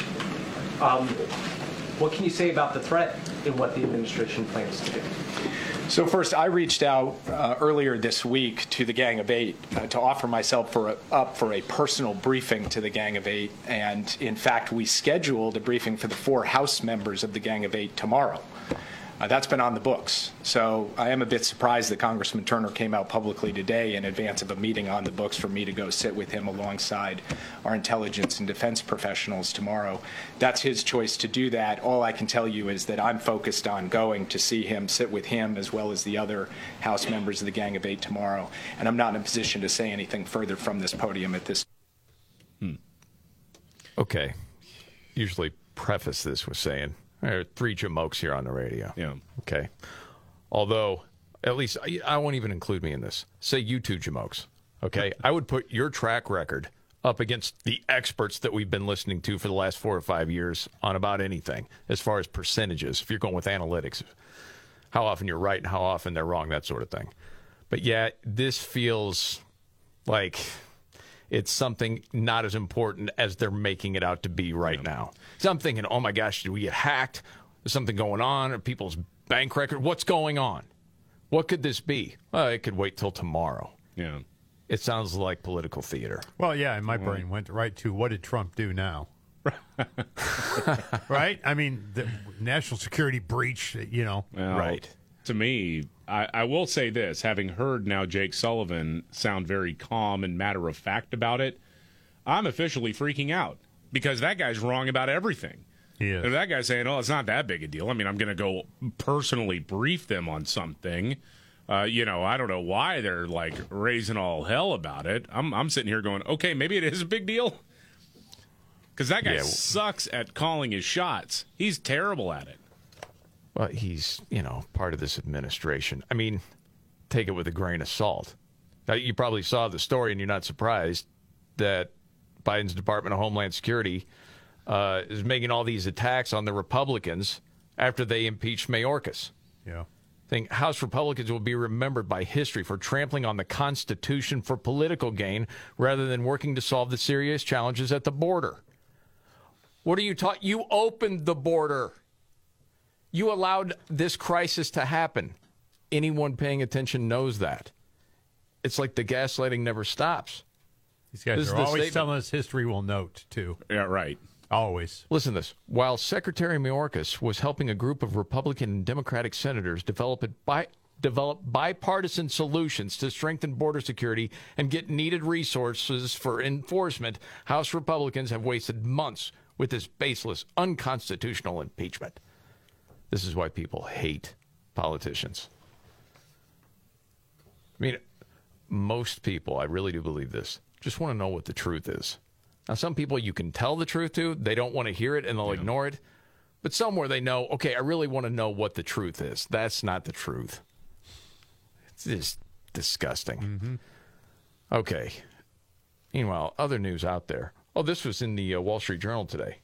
Um, what can you say about the threat and what the administration plans to do? So first, I reached out uh, earlier this week to the Gang of Eight uh, to offer myself for a, up for a personal briefing to the Gang of Eight, and in fact, we scheduled a briefing for the four House members of the Gang of Eight tomorrow. Uh, that's been on the books. So I am a bit surprised that Congressman Turner came out publicly today in advance of a meeting on the books for me to go sit with him alongside our intelligence and defense professionals tomorrow. That's his choice to do that. All I can tell you is that I'm focused on going to see him, sit with him, as well as the other House members of the Gang of Eight tomorrow. And I'm not in a position to say anything further from this podium at this Okay. Usually preface this with saying there are three jamokes here on the radio. Yeah. Okay. Although, at least I, I won't even include me in this. Say you two jamokes. Okay. I would put your track record up against the experts that we've been listening to for the last four or five years on about anything as far as percentages. If you're going with analytics, how often you're right and how often they're wrong, that sort of thing. But yeah, this feels Like it's something not as important as they're making it out to be right now. So I'm thinking, oh my gosh, did we get hacked? Is something going on? Are people's bank record? What's going on? What could this be? Well, it could wait till tomorrow. Yeah. It sounds like political theater. Well, yeah, and my mm-hmm. brain went right to what did Trump do now? right? I mean, the national security breach, you know. Well, To me, I, I will say this: having heard now Jake Sullivan sound very calm and matter of fact about it, I'm officially freaking out because that guy's wrong about everything. Yeah. That guy's saying, "Oh, it's not that big a deal," I mean, I'm going to go personally brief them on something. Uh, you know, I don't know why they're like raising all hell about it. I'm I'm sitting here going, okay, maybe it is a big deal. Because that guy Yeah. sucks at calling his shots. He's terrible at it. Well, he's, you know, part of this administration. I mean, take it with a grain of salt. Now, you probably saw the story and you're not surprised that Biden's Department of Homeland Security uh, is making all these attacks on the Republicans after they impeached Mayorkas. Yeah. Think House Republicans will be remembered by history for trampling on the Constitution for political gain rather than working to solve the serious challenges at the border. What are you taught? You opened the border. You allowed this crisis to happen. Anyone paying attention knows that. It's like the gaslighting never stops. These guys This are the always statement. telling us history will note, too. Yeah, right. Always. Listen to this. While Secretary Mayorkas was helping a group of Republican and Democratic senators develop it by develop bipartisan solutions to strengthen border security and get needed resources for enforcement, House Republicans have wasted months with this baseless, unconstitutional impeachment. This is why people hate politicians. I mean, most people, I really do believe this, just want to know what the truth is. Now, some people you can tell the truth to, they don't want to hear it and they'll ignore it. But somewhere they know, okay, I really want to know what the truth is. That's not the truth. It's just disgusting. Okay. Meanwhile, other news out there. Oh, this was in the uh, Wall Street Journal today.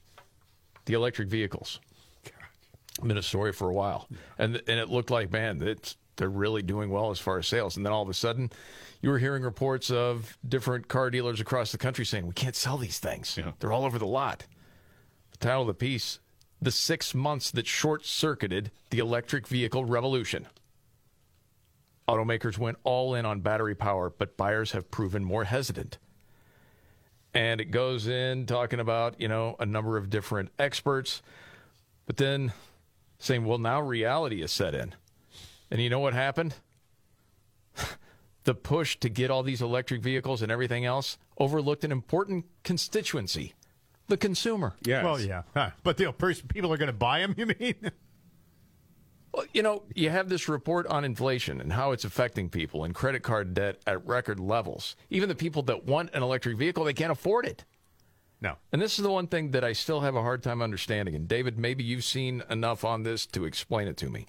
The electric vehicles. Been a story for a while, and and it looked like man, it's they're really doing well as far as sales. And then all of a sudden, you were hearing reports of different car dealers across the country saying we can't sell these things. They're all over the lot. The title of the piece: "The Six Months That Short Circuited the Electric Vehicle Revolution." Automakers went all in on battery power, but buyers have proven more hesitant. And it goes in talking about, you know, a number of different experts, but then saying, well, now reality is set in. And you know what happened? the push to get all these electric vehicles and everything else overlooked an important constituency the consumer. Yes. Well, yeah. Huh. But the person, people are going to buy them, you mean? Well, you know, you have this report on inflation and how it's affecting people and credit card debt at record levels. Even the people that want an electric vehicle, they can't afford it. No. And this is the one thing that I still have a hard time understanding. And David, maybe you've seen enough on this to explain it to me.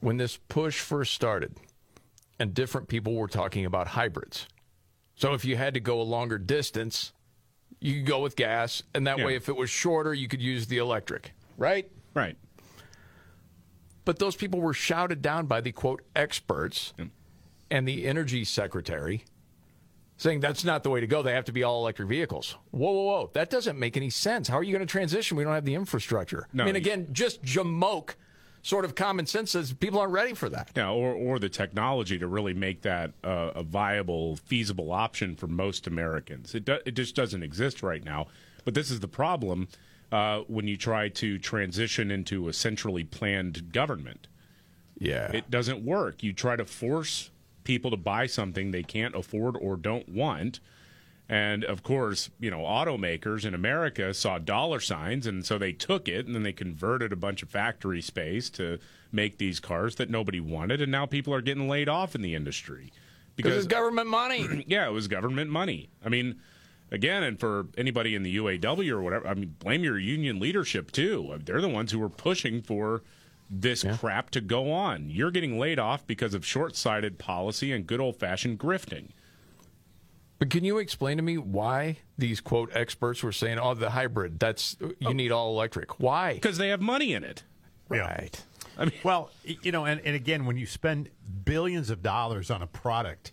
When this push first started, and different people were talking about hybrids. So if you had to go a longer distance, you could go with gas, and that Yeah. way, if it was shorter, you could use the electric, right? Right. But those people were shouted down by the quote experts and the energy secretary saying that's not the way to go. They have to be all electric vehicles. Whoa, whoa, whoa. That doesn't make any sense. How are you going to transition? We don't have the infrastructure. No, I mean, again, just jamoke sort of common sense says people aren't ready for that. Yeah, or or the technology to really make that uh, a viable, feasible option for most Americans. It do, it just doesn't exist right now. But this is the problem uh, when you try to transition into a centrally planned government. Yeah, it doesn't work. You try to force people to buy something they can't afford or don't want. And of course, you know, automakers in America saw dollar signs, and so they took it, and then they converted a bunch of factory space to make these cars that nobody wanted, and now people are getting laid off in the industry Because it's government money. yeah, it was government money. I mean, again, and for anybody in the UAW or whatever, I mean, blame your union leadership too. They're the ones who were pushing for this crap to go on. You're getting laid off because of short-sighted policy and good old-fashioned grifting. But can you explain to me why these quote experts were saying, "Oh, the hybrid, that's you oh. need all electric." Why? Because they have money in it. Right. I mean, well, you know, and, and again, when you spend billions of dollars on a product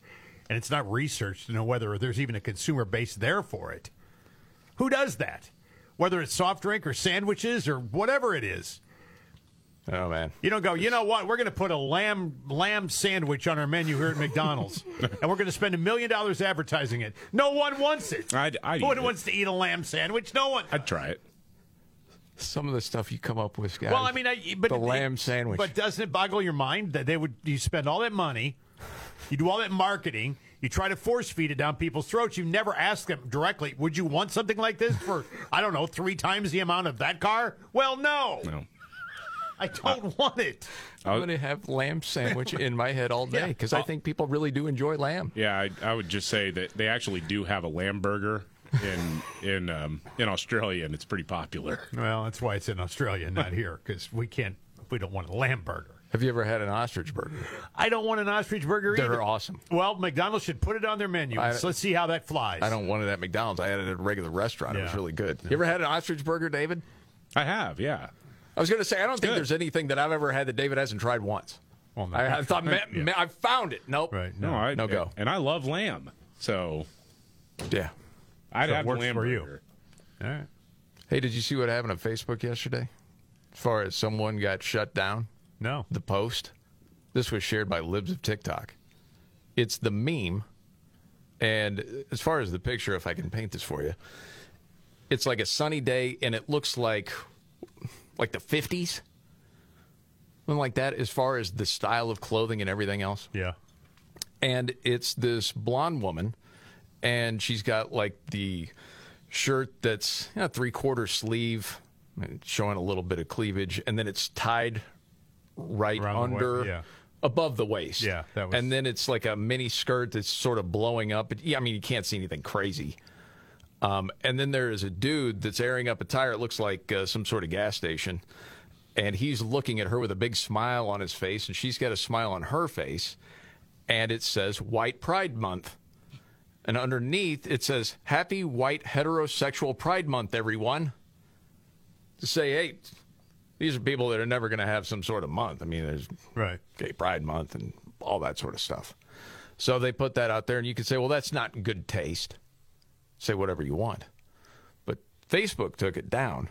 and it's not researched to know whether there's even a consumer base there for it. Who does that? Whether it's soft drink or sandwiches or whatever it is. Oh man. You don't go, you know what? We're going to put a lamb lamb sandwich on our menu here at McDonald's, and we're going to spend a million dollars advertising it. No one wants it. I'd, I'd Who eat it. wants to eat a lamb sandwich? No one. I'd try it. Some of the stuff you come up with, guys. Well, I mean, I, but the lamb sandwich. But doesn't it boggle your mind that they would you spend all that money, you do all that marketing, you try to force feed it down people's throats. You never ask them directly, "Would you want something like this for I don't know three times the amount of that car?" Well, no, no, I don't want it. I'm going to have lamb sandwich in my head all day because I think people really do enjoy lamb. Yeah, I, I would just say that they actually do have a lamb burger in in um, in Australia, and it's pretty popular. Well, that's why it's in Australia, not here, because we can't. We don't want a lamb burger. Have you ever had an ostrich burger? I don't want an ostrich burger They're either. awesome. Well, McDonald's should put it on their menu. I- so let's see how that flies. I don't want it at McDonald's. I had it at a regular restaurant. It was really good. You ever had an ostrich burger, David? I have, yeah. I was going to say I don't think good. there's anything that I've ever had that David hasn't tried once. Well, no. I, I thought ma- Yeah. ma- I found it. Nope. Right. No, I No go. And I love lamb, so Yeah. I'd So have lamb for you. burger. All right. Hey, did you see what happened on Facebook yesterday? As far as someone got shut down, No. the post. This was shared by Libs of TikTok. It's the meme, and as far as the picture, if I can paint this for you, it's like a sunny day, and it looks like like the fifties, something like that. As far as the style of clothing and everything else, Yeah. and it's this blonde woman, and she's got like the shirt that's you know, three quarter sleeve, showing a little bit of cleavage, and then it's tied right Around under, yeah. above the waist. Yeah, that was- And then it's like a mini skirt that's sort of blowing up. But, yeah, I mean, you can't see anything crazy. Um, and then there is a dude that's airing up a tire. It looks like uh, some sort of gas station. And he's looking at her with a big smile on his face, and she's got a smile on her face. And it says White Pride Month. And underneath it says Happy White Heterosexual Pride Month, everyone. To say, hey, these are people that are never going to have some sort of month. I mean, there's Right. Gay Pride Month and all that sort of stuff. So they put that out there, and you can say, well, that's not good taste. Say whatever you want. But Facebook took it down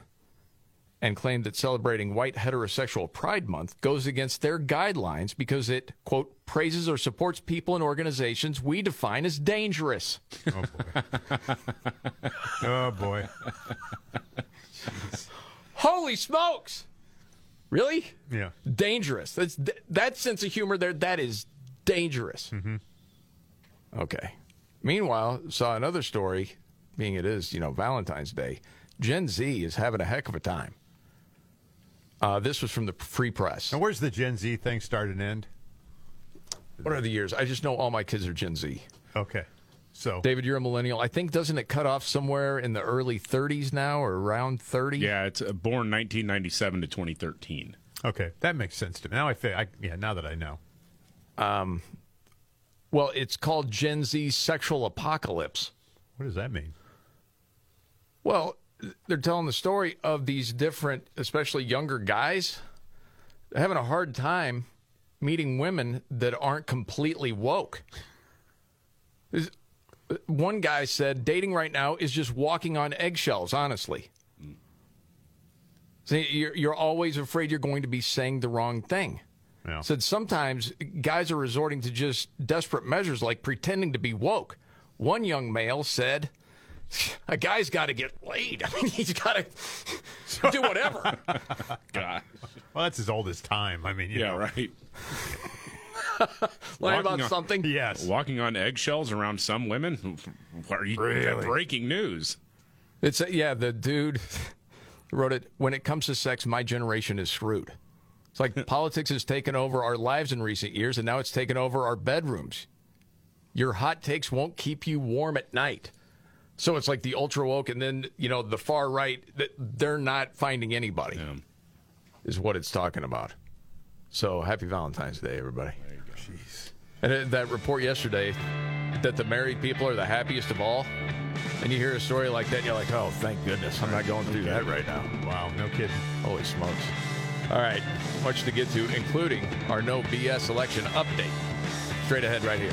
and claimed that celebrating white heterosexual Pride Month goes against their guidelines because it, quote, praises or supports people and organizations we define as dangerous. Oh boy. oh boy. Holy smokes! Really? Yeah. Dangerous. That's that sense of humor there. That is dangerous. Mm-hmm. Okay. Meanwhile, saw another story. Being it is, you know, Valentine's Day, Gen Z is having a heck of a time. Uh, this was from the Free Press. Now, where's the Gen Z thing start and end? What are the years? I just know all my kids are Gen Z. Okay. So, David, you're a millennial. I think doesn't it cut off somewhere in the early 30s now, or around 30? Yeah, it's uh, born 1997 to 2013. okay, that makes sense to me. Now I feel, I, yeah, now that I know. Um, well, it's called Gen Z sexual apocalypse. What does that mean? Well, they're telling the story of these different, especially younger guys, having a hard time meeting women that aren't completely woke. Is- uh, One guy said dating right now is just walking on eggshells, honestly. See, you're, you're always afraid you're going to be saying the wrong thing. Yeah. Said sometimes guys are resorting to just desperate measures like pretending to be woke. One young male said, a guy's got to get laid. I mean, he's got to do whatever. God. Well, that's as old as time. I mean, you Yeah, know. right. Lie about Walking on- something. Yes. Walking on eggshells around some women? Are you Really? breaking news? It's a, yeah, the dude wrote it. When it comes to sex, my generation is screwed. It's like politics has taken over our lives in recent years, and now it's taken over our bedrooms. Your hot takes won't keep you warm at night. So it's like the ultra woke, and then you know the far right. that They're not finding anybody. Is what it's talking about. So happy Valentine's Day, everybody. Jeez. And that report yesterday that the married people are the happiest of all. And you hear a story like that, and you're like, oh, thank goodness. I'm not going through that right now. Wow, no kidding. Holy smokes. All right, much to get to, including our no BS election update. Straight ahead right here.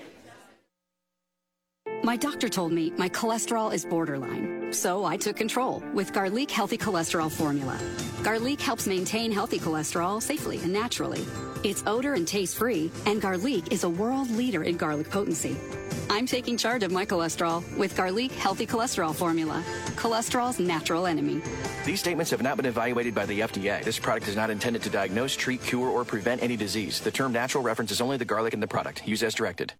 My doctor told me my cholesterol is borderline, so I took control with Garlique Healthy Cholesterol Formula. Garlique helps maintain healthy cholesterol safely and naturally. It's odor and taste free, and Garlique is a world leader in garlic potency. I'm taking charge of my cholesterol with Garlique Healthy Cholesterol Formula, cholesterol's natural enemy. These statements have not been evaluated by the FDA. This product is not intended to diagnose, treat, cure, or prevent any disease. The term natural references only the garlic in the product. Use as directed.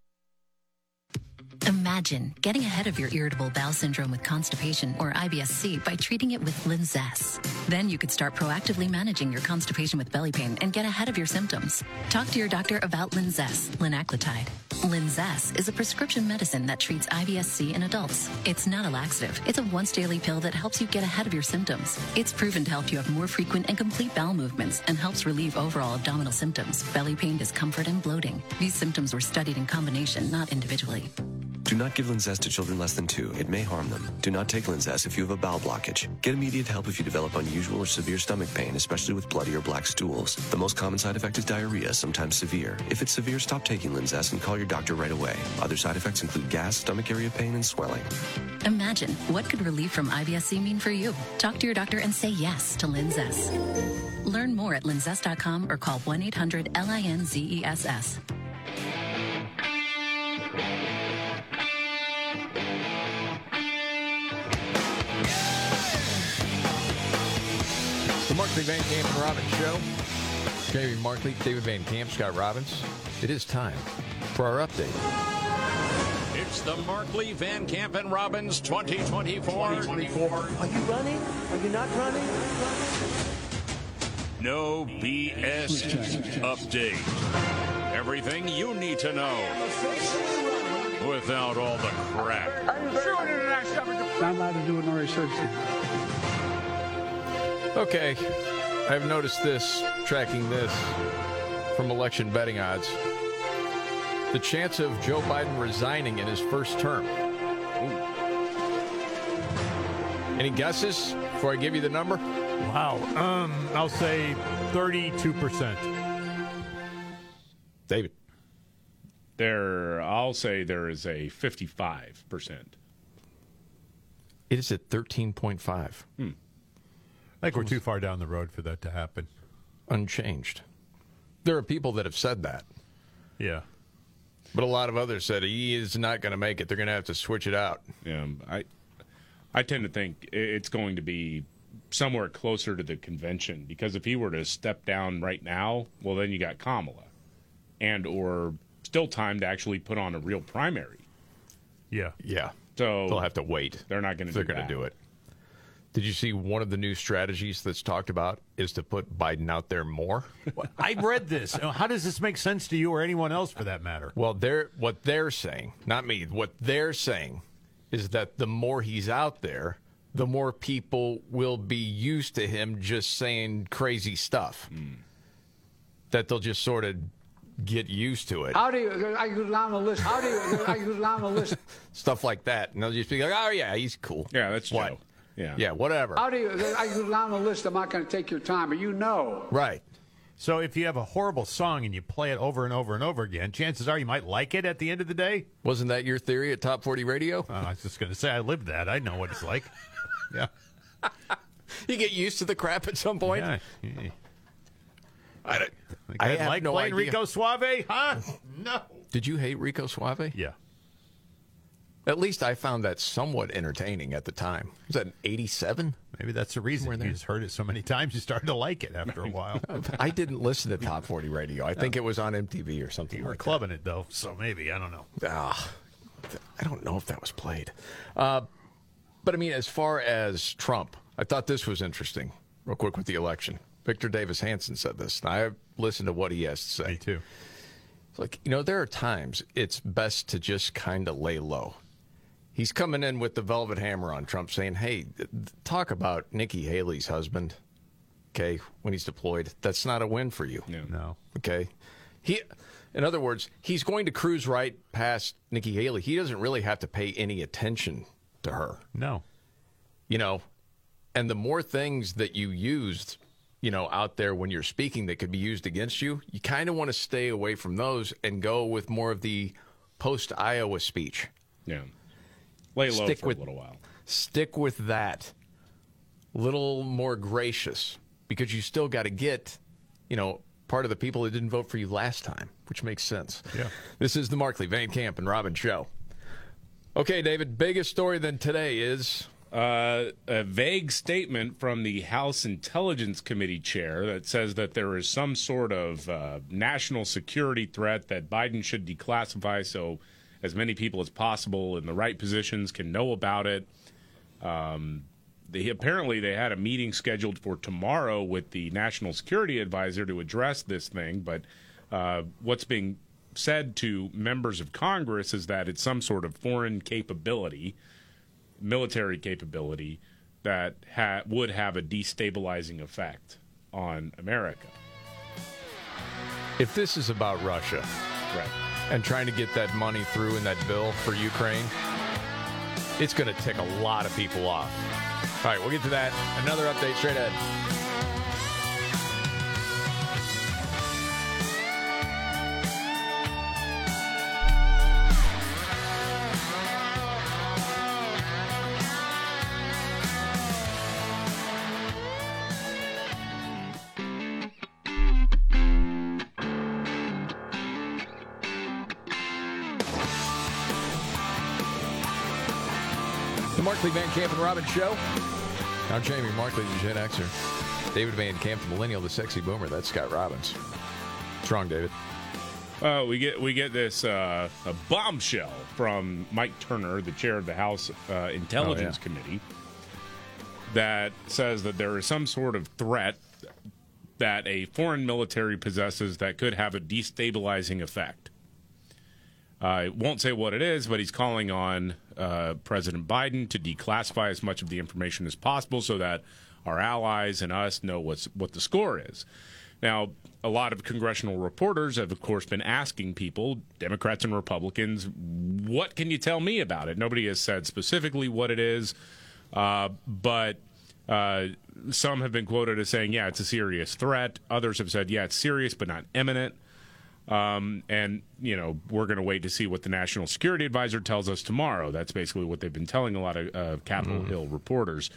Imagine getting ahead of your irritable bowel syndrome with constipation or IBS-C by treating it with Linzess. Then you could start proactively managing your constipation with belly pain and get ahead of your symptoms. Talk to your doctor about Linzess, linaclotide. Linzess is a prescription medicine that treats IBS-C in adults. It's not a laxative. It's a once daily pill that helps you get ahead of your symptoms. It's proven to help you have more frequent and complete bowel movements and helps relieve overall abdominal symptoms, belly pain, discomfort, and bloating. These symptoms were studied in combination, not individually. Do not give Linzess to children less than two. It may harm them. Do not take Linzess if you have a bowel blockage. Get immediate help if you develop unusual or severe stomach pain, especially with bloody or black stools. The most common side effect is diarrhea, sometimes severe. If it's severe, stop taking Linzess and call your doctor right away. Other side effects include gas, stomach area pain, and swelling. Imagine what could relief from IBS-C mean for you. Talk to your doctor and say yes to Linzess. Learn more at linzess.com or call 1-800-LINZESS. The Markley Van Camp and Robbins Show. Jamie Markley, David Van Camp, Scott Robbins. It is time for our update. It's the Markley, Van Camp, and Robbins 2024. 2024. Are you running? Are you not running? No BS update. Everything you need to know without all the crap. I'm about to do no research. Okay, I've noticed this, tracking this from election betting odds. The chance of Joe Biden resigning in his first term. Any guesses before I give you the number? Wow. Um, I'll say 32%. David. There, I'll say there is a 55%. It is at 13.5. Hmm. I think we're too far down the road for that to happen. Unchanged. There are people that have said that. Yeah. But a lot of others said he is not going to make it. They're going to have to switch it out. Yeah, I, I tend to think it's going to be somewhere closer to the convention because if he were to step down right now, well, then you got Kamala, and or still time to actually put on a real primary. Yeah. Yeah. So They'll have to wait. They're not going to. They're going to do it. Did you see one of the new strategies that's talked about is to put Biden out there more? I read this. How does this make sense to you or anyone else for that matter? Well, they're what they're saying, not me. What they're saying is that the more he's out there, the more people will be used to him just saying crazy stuff. Hmm. That they'll just sort of get used to it. How do you? I go down the list. How do you? I go down the list. Stuff like that. And they'll just be like, oh, yeah, he's cool. Yeah, that's what? Joe. Yeah. Yeah, whatever. How do you? I go down the list. I'm not going to take your time, but you know. Right. So if you have a horrible song and you play it over and over and over again, chances are you might like it at the end of the day. Wasn't that your theory at Top 40 Radio? Uh, I was just going to say, I lived that. I know what it's like. yeah. You get used to the crap at some point. Yeah. I, don't- I, I like no playing idea. Rico Suave, huh? No. Did you hate Rico Suave? Yeah. At least I found that somewhat entertaining at the time. Was that 87? Maybe that's the reason. Somewhere You just heard it so many times, you started to like it after a while. I didn't listen to Top 40 Radio. I think it was on MTV or something You were like clubbing it though, so maybe I don't know. that. Ah, I don't know if that was played. Uh, but I mean, as far as Trump, I thought this was interesting. Real quick with the election, Victor Davis Hanson said this, and I listened to what he has to say. Me too. It's like you know, there are times it's best to just kind of lay low. He's coming in with the velvet hammer on Trump, saying, "Hey, th- talk about Nikki Haley's husband." Okay, when he's deployed, that's not a win for you. No. Okay, he, in other words, he's going to cruise right past Nikki Haley. He doesn't really have to pay any attention to her. No. You know, and the more things that you used, you know, out there when you're speaking that could be used against you, you kind of want to stay away from those and go with more of the post Iowa speech. Yeah. Lay low Stick for with- a little while. Stick with that. Little more gracious because you still got to get, you know, part of the people that didn't vote for you last time, which makes sense. Yeah. This is the Markley, Van Camp, and Robbins show. Okay, David, biggest story then today is Uh, a vague statement from the House Intelligence Committee chair that says that there is some sort of uh, national security threat that Biden should declassify so as many people as possible in the right positions can know about it. Um, they, apparently, they had a meeting scheduled for tomorrow with the national security advisor to address this thing, but uh, what's being said to members of Congress is that it's some sort of foreign capability military capability that ha- would have a destabilizing effect on America. if this is about Russia Right. and trying to get that money through in that bill for Ukraine, it's going to tick a lot of people off. All right, we'll get to that. Another update straight ahead. Van Camp and Robbins Show. I'm Jamie Markley, the Gen Xer. David Van Camp, the Millennial, the Sexy Boomer. That's Scott Robbins. Strong, David. Uh, we get we get this uh, a bombshell from Mike Turner, the chair of the House uh, Intelligence Oh, Committee, that says that there is some sort of threat that a foreign military possesses that could have a destabilizing effect. I won't say what it is, but he's calling on uh, President Biden to declassify as much of the information as possible so that our allies and us know what's what the score is. Now, a lot of congressional reporters have, of course, been asking people, Democrats and Republicans, what can you tell me about it? Nobody has said specifically what it is, uh, but uh, some have been quoted as saying, yeah, it's a serious threat. Others have said, yeah, it's serious but not imminent. Um, and, you know, we're going to wait to see what the National Security Advisor tells us tomorrow. That's basically what they've been telling a lot of uh, Capitol Hill reporters.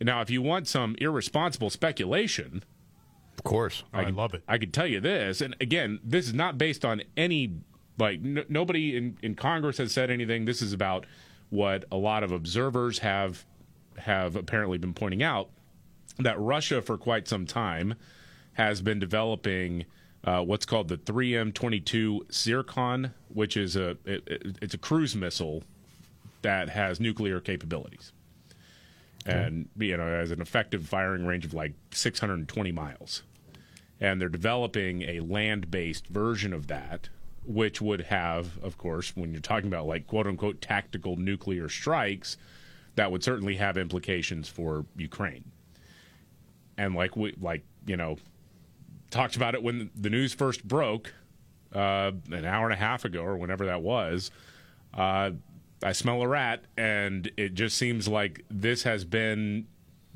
Now, if you want some irresponsible speculation, Of course. I love it. I could tell you this, and again, this is not based on any like n- nobody in, in Congress has said anything. This is about what a lot of observers have have apparently been pointing out that Russia for quite some time has been developing uh, what's called the 3M22 Zircon, which is a it, it- it's a cruise missile that has nuclear capabilities. And you know, has an effective firing range of like 620 miles. And they're developing a land-based version of that which would have of course when you're talking about like quote unquote tactical nuclear strikes that would certainly have implications for Ukraine. And like we like you know talked about it when the news first broke uh, an hour and a half ago or whenever that was. Uh, I smell a rat and it just seems like this has been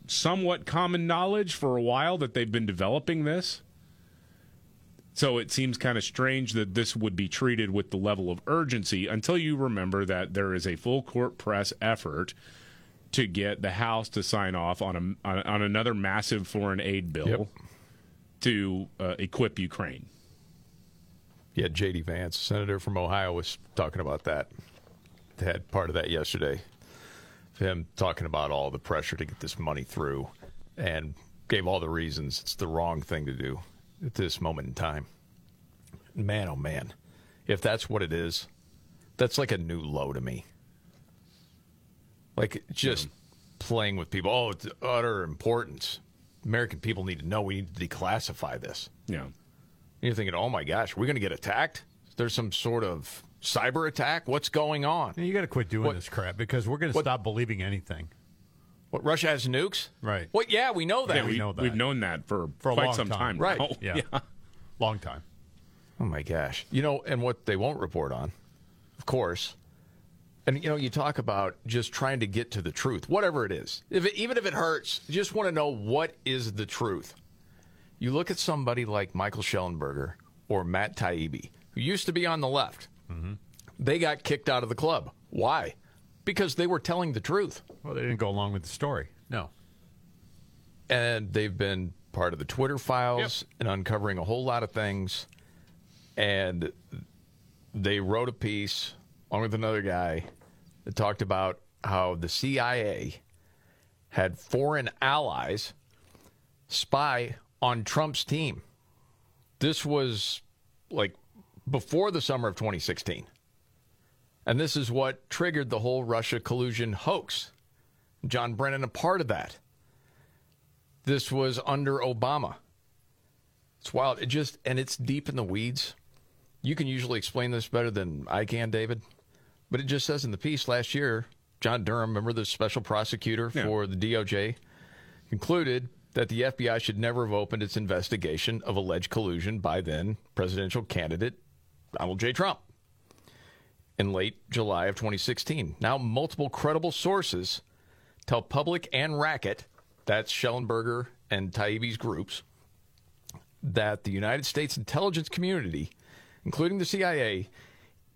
somewhat common knowledge for a while that they've been developing this. So it seems kind of strange that this would be treated with the level of urgency until you remember that there is a full court press effort to get the House to sign off on a on, on another massive foreign aid bill. Yep. To uh, equip Ukraine. Yeah, J.D. Vance, senator from Ohio, was talking about that. They had part of that yesterday. Him talking about all the pressure to get this money through and gave all the reasons it's the wrong thing to do at this moment in time. Man, oh man. If that's what it is, that's like a new low to me. Like just playing with people. Oh, it's utter importance. American people need to know we need to declassify this. Yeah. And you're thinking, oh my gosh, we're going to get attacked? There's some sort of cyber attack? What's going on? You got to quit doing What- this crap because we're going to stop believing anything. What Russia has nukes? Right. What? Yeah, we know that. Yeah, we, know that. We've known that for, For a quite long some time. time. Right. now. Yeah. Long time. Oh my gosh. You know, and what they won't report on, of course. And you know, you talk about just trying to get to the truth, whatever it is. If it, even if it hurts, you just want to know what is the truth. You look at somebody like Michael Shellenberger or Matt Taibbi, who used to be on the left. Mm-hmm. They got kicked out of the club. Why? Because they were telling the truth. Well, they didn't go along with the story. No. and they've been part of the Twitter files and uncovering a whole lot of things. And they wrote a piece along with another guy that talked about how the CIA had foreign allies spy on Trump's team. This was like before the summer of 2016. And this is what triggered the whole Russia collusion hoax. John Brennan, a part of that. This was under Obama. It's wild. It just, and it's deep in the weeds. You can usually explain this better than I can, David. But it just says in the piece last year, John Durham, remember the special prosecutor for the DOJ, concluded that the FBI should never have opened its investigation of alleged collusion by then presidential candidate Donald J. Trump in late July of 2016. Now, multiple credible sources tell Public and Racket, that's Shellenberger and Taibbi's groups, that the United States intelligence community, including the CIA,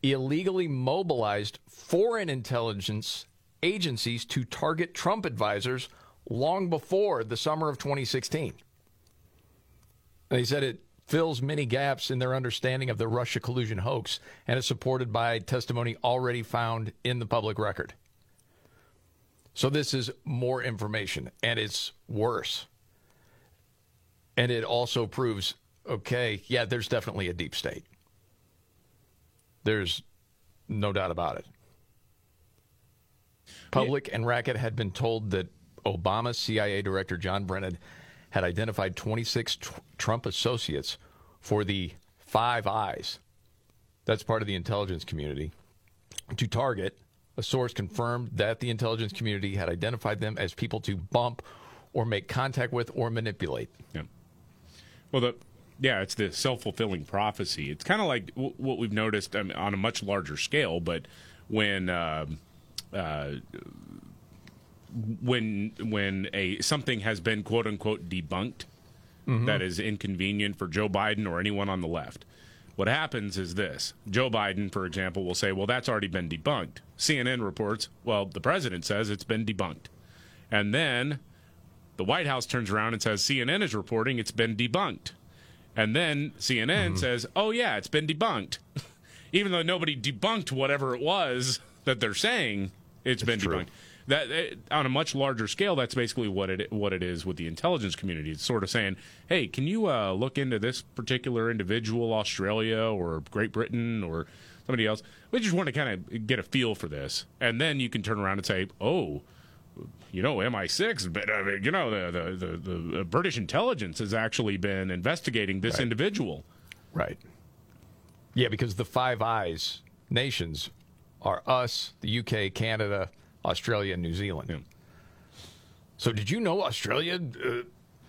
illegally mobilized foreign intelligence agencies to target Trump advisors long before the summer of 2016. They said it fills many gaps in their understanding of the Russia collusion hoax and is supported by testimony already found in the public record. So this is more information and it's worse. And it also proves okay, yeah, there's definitely a deep state. There's no doubt about it. Public and Racket had been told that Obama CIA Director John Brennan had identified 26 tr- Trump associates for the Five Eyes. That's part of the intelligence community. To target, a source confirmed that the intelligence community had identified them as people to bump or make contact with or manipulate. Yeah. Well, the yeah, it's the self fulfilling prophecy. It's kind of like w- what we've noticed I mean, on a much larger scale, but when. um uh, when when a something has been quote unquote debunked Mm-hmm. that is inconvenient for Joe Biden or anyone on the left. What happens is this Joe Biden, for example, will say, Well, that's already been debunked. CNN reports, Well, the president says it's been debunked. And then the White House turns around and says, CNN is reporting it's been debunked. And then CNN Mm-hmm. says, Oh, yeah, it's been debunked. Even though nobody debunked whatever it was that they're saying, it's been true. debunked. That eh, on a much larger scale, that's basically what it what it is with the intelligence community. It's sort of saying, "Hey, can you uh, look into this particular individual, Australia or Great Britain or somebody else?" We just want to kind of get a feel for this, and then you can turn around and say, "Oh, you know, MI6, but uh, you know, the, the the the British intelligence has actually been investigating this individual." Right. Yeah, because the Five Eyes nations are us, the UK, Canada, Australia, and New Zealand. So, did you know Australia uh,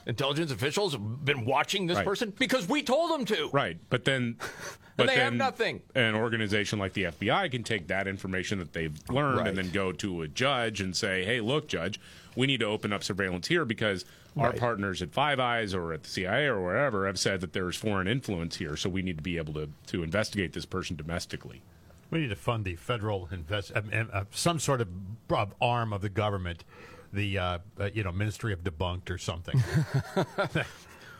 intelligence officials have been watching this Right. person because we told them to? Right, but then, but they have then nothing. An organization like the FBI can take that information that they've learned Right. and then go to a judge and say, "Hey, look, judge, we need to open up surveillance here because our partners at Five Eyes or at the CIA or wherever have said that there's foreign influence here, so we need to be able to to investigate this person domestically." We need to fund the federal invest, uh, uh, some sort of uh, arm of the government, the uh, uh, you know Ministry of Debunked or something.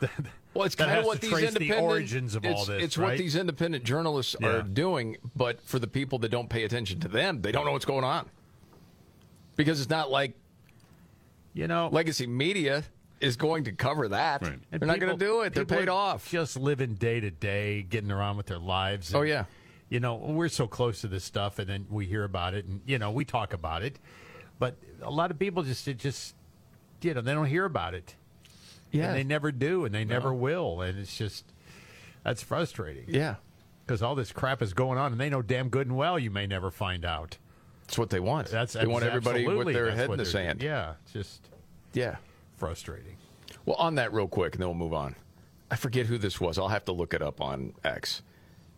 Well, it's kind of what these independent the origins of all this, It's right? what these independent journalists Yeah. are doing, but for the people that don't pay attention to them, they don't know what's going on. Because it's not like you know legacy media is going to cover that. And They're not going to do it. They're paid off. Just living day to day, getting around with their lives. Oh, yeah. You know, we're so close to this stuff, and then we hear about it, and you know, we talk about it, but a lot of people just, it just, you know, they don't hear about it. Yeah. and they never do, and they never will, and it's just that's frustrating. Yeah. Because all this crap is going on, and they know damn good and well you may never find out. That's what they want. That's they want everybody with their head in the sand. Yeah, it's just Yeah. frustrating. Well, on that, real quick, and then we'll move on. I forget who this was. I'll have to look it up on X.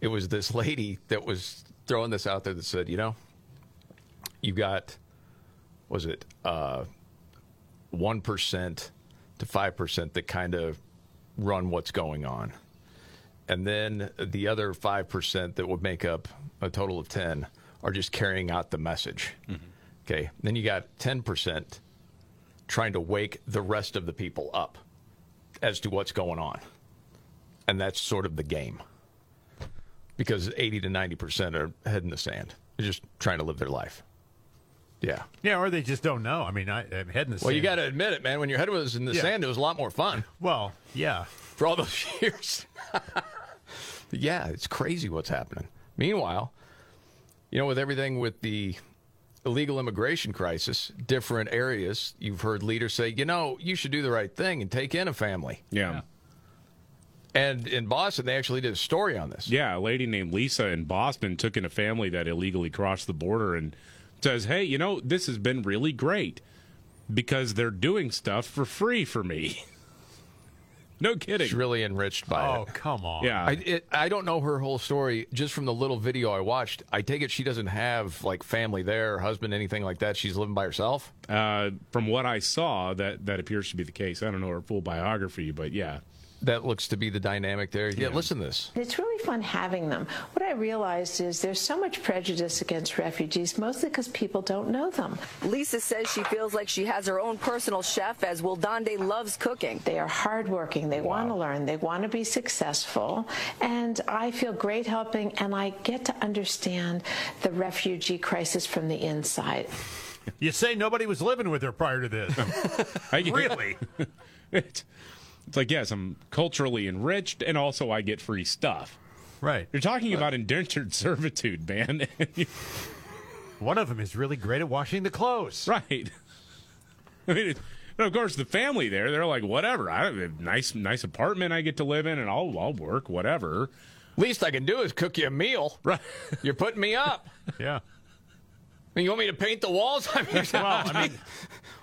It was this lady that was throwing this out there that said, you know, you got, was it uh, 1% to 5% that kind of run what's going on. And then the other 5% that would make up a total of 10 are just carrying out the message. Mm-hmm. Okay. Then you got 10% trying to wake the rest of the people up as to what's going on. And that's sort of the game. Because 80 to 90% are head in the sand. They're just trying to live their life. Yeah. Yeah, or they just don't know. I mean, I, I'm head in the Well, you got to admit it, man. When your head was in the Yeah. sand, it was a lot more fun. Well, yeah. For all those years. yeah, it's crazy what's happening. Meanwhile, you know, with everything with the illegal immigration crisis, different areas, you've heard leaders say, you know, you should do the right thing and take in a family. Yeah. And in Boston, they actually did a story on this. Yeah, a lady named Lisa in Boston took in a family that illegally crossed the border and says, "Hey, you know, this has been really great because they're doing stuff for free for me." no kidding. She's really enriched by Oh, it. Oh, come on. Yeah. I, it, I don't know her whole story. Just from the little video I watched, I take it she doesn't have like family there, husband, anything like that. She's living by herself. Uh, from what I saw, that that appears to be the case. I don't know her full biography, but yeah. That looks to be the dynamic there. Yeah, listen to this. It's really fun having them. What I realized is there's so much prejudice against refugees, mostly because people don't know them. Lisa says she feels like she has her own personal chef as Wildande loves cooking. They are hardworking. They want to learn. They want to be successful. And I feel great helping, and I get to understand the refugee crisis from the inside. You say nobody was living with her prior to this. Really? it's, it's like yes, I'm culturally enriched, and also I get free stuff. Right. You're talking about indentured servitude, man. One of them is really great at washing the clothes. Right. I mean, it, and of course, the family there, they're like, whatever. I have a nice, nice apartment I get to live in, and I'll, I'll work, whatever. Least I can do is cook you a meal. Right. You're putting me up. Yeah. I mean, you want me to paint the walls? I mean, Well, I mean,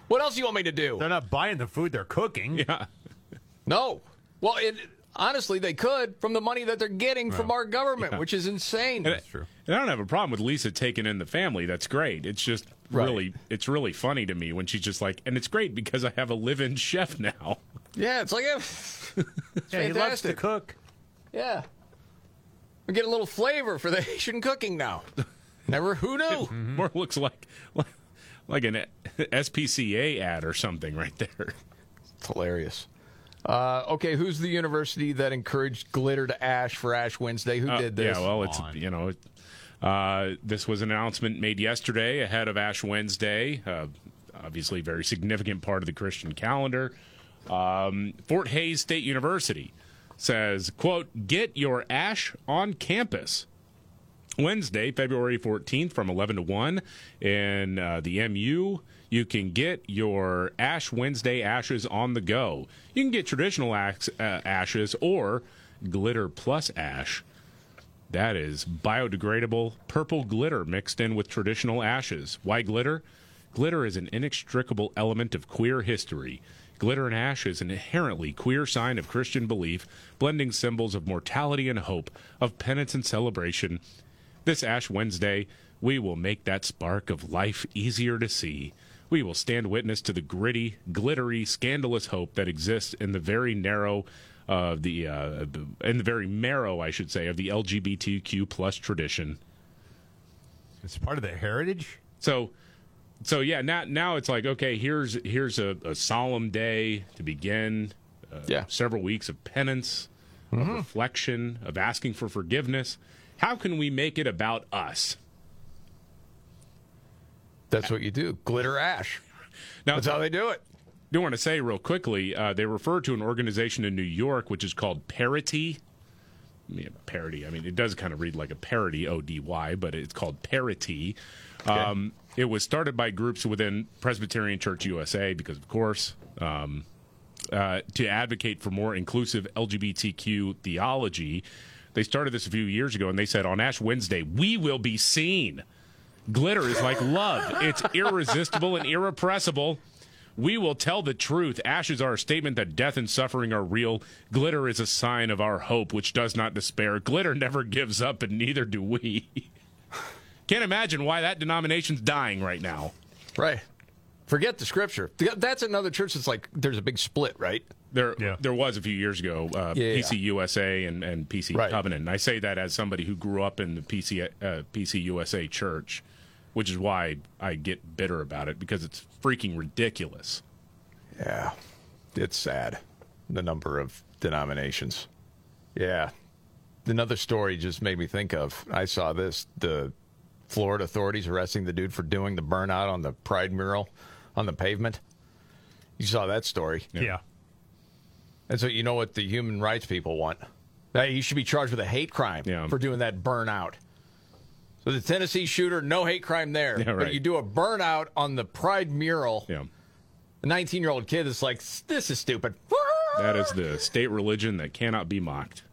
what else do you want me to do? they're not buying the food they're cooking. Yeah. No. Well, it, honestly, they could from the money that they're getting from our government, yeah. which is insane. And, I- and I don't have a problem with Lisa taking in the family. That's great. It's just Right. really, it's really funny to me when she's just like, and it's great because I have a live-in chef now. Yeah, it's like a, it's Yeah, he loves to fantastic. cook. Yeah. We get a little flavor for the Haitian cooking now. Never, who knew? Mm-hmm. More looks like, like like an SPCA ad or something right there. It's hilarious. Uh, okay, who's the university that encouraged glitter to ash for Ash Wednesday? Who Uh, did this? Yeah, well, it's you know, uh, this was an announcement made yesterday ahead of Ash Wednesday. Uh, obviously, very significant part of the Christian calendar. Um, Fort Hays State University says, "quote Get your ash on campus." Wednesday, February 14th from 11 to 1 in uh, the MU. You can get your Ash Wednesday ashes on the go. You can get traditional ax- uh, ashes or glitter plus ash. That is biodegradable purple glitter mixed in with traditional ashes. Why glitter? Glitter is an inextricable element of queer history. Glitter and ash is an inherently queer sign of Christian belief, blending symbols of mortality and hope, of penance and celebration. This Ash Wednesday, we will make that spark of life easier to see. We will stand witness to the gritty, glittery, scandalous hope that exists in the very narrow of the uh, in the very marrow, I should say, of the LGBTQ plus tradition. It's part of their heritage. So, so yeah, now now it's like okay, here's here's a, a solemn day to begin. Uh, Yeah. several weeks of penance, of reflection, of asking for forgiveness. How can we make it about us? That's what you do. Glitter ash. Now, That's how they do it. do want to say real quickly, uh, they refer to an organization in New York which is called Parity. I mean, parody. I mean, it does kind of read like a parody, O D Y, but it's called Parity. Um, it was started by groups within Presbyterian Church USA because, of course, um, uh, to advocate for more inclusive LGBTQ theology. They started this a few years ago, and they said on Ash Wednesday, we will be seen. Glitter is like love. It's irresistible and irrepressible. We will tell the truth. Ashes are a statement that death and suffering are real. Glitter is a sign of our hope, which does not despair. Glitter never gives up, and neither do we. Can't imagine why that denomination's dying right now. Right. Forget the scripture. That's another church that's like there's a big split, right? There, there was a few years ago, uh, Yeah, yeah. USA and, and PC Right. Covenant. And I say that as somebody who grew up in the PC uh, PC USA church, which is why I get bitter about it because it's freaking ridiculous. Yeah, it's sad. The number of denominations. Yeah. Another story just made me think of. I saw this. The Florida authorities arresting the dude for doing the burnout on the Pride mural on the pavement. You saw that story. Yeah. And so you know what the human rights people want? That he should be charged with a hate crime for doing that burnout. So the Tennessee shooter, no hate crime there. Yeah, right. But you do a burnout on the Pride mural. Yeah. The 19 year old kid is like, this is stupid. That is the state religion that cannot be mocked.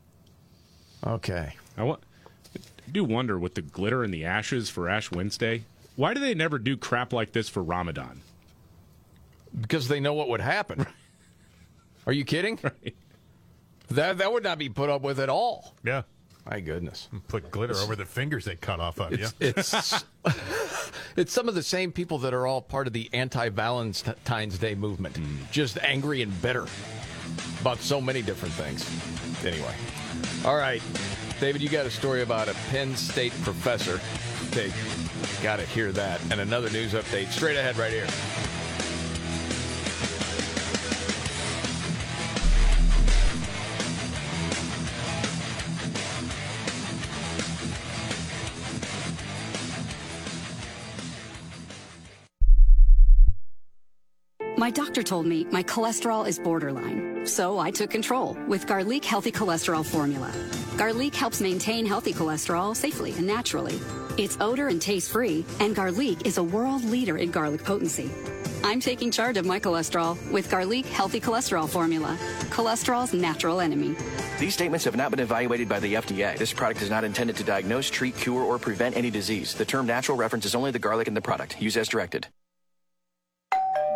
Okay. I want. I do wonder with the glitter and the ashes for Ash Wednesday. Why do they never do crap like this for Ramadan? Because they know what would happen. Are you kidding? That that would not be put up with at all. Yeah. My goodness. Put glitter over the fingers they cut off of It's, you. it's it's some of the same people that are all part of the anti-Valentine's Day movement, hmm. just angry and bitter about so many different things. Anyway, all right, David, you got a story about a Penn State professor. They got to hear that, and another news update straight ahead right here. My doctor told me my cholesterol is borderline, so I took control with Garlique Healthy Cholesterol Formula. Garlique helps maintain healthy cholesterol safely and naturally. It's odor and taste free, and Garlique is a world leader in garlic potency. I'm taking charge of my cholesterol with Garlique Healthy Cholesterol Formula, cholesterol's natural enemy. These statements have not been evaluated by the FDA. This product is not intended to diagnose, treat, cure, or prevent any disease. The term natural reference is only the garlic in the product. Use as directed.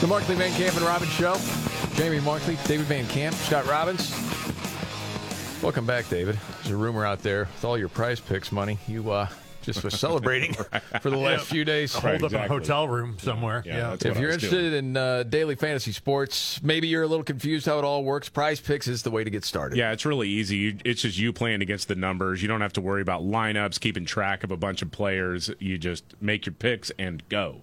The Markley Van Camp and Robbins Show. Jamie Markley, David Van Camp, Scott Robbins. Welcome back, David. There's a rumor out there with all your prize picks money. You uh, just was celebrating for the last Yeah. few days. Hold up in a hotel room somewhere. Yeah. if you're interested in uh, daily fantasy sports, maybe you're a little confused how it all works. Prize Picks is the way to get started. Yeah, it's really easy. You- It's just you playing against the numbers. You don't have to worry about lineups, keeping track of a bunch of players. You just make your picks and go.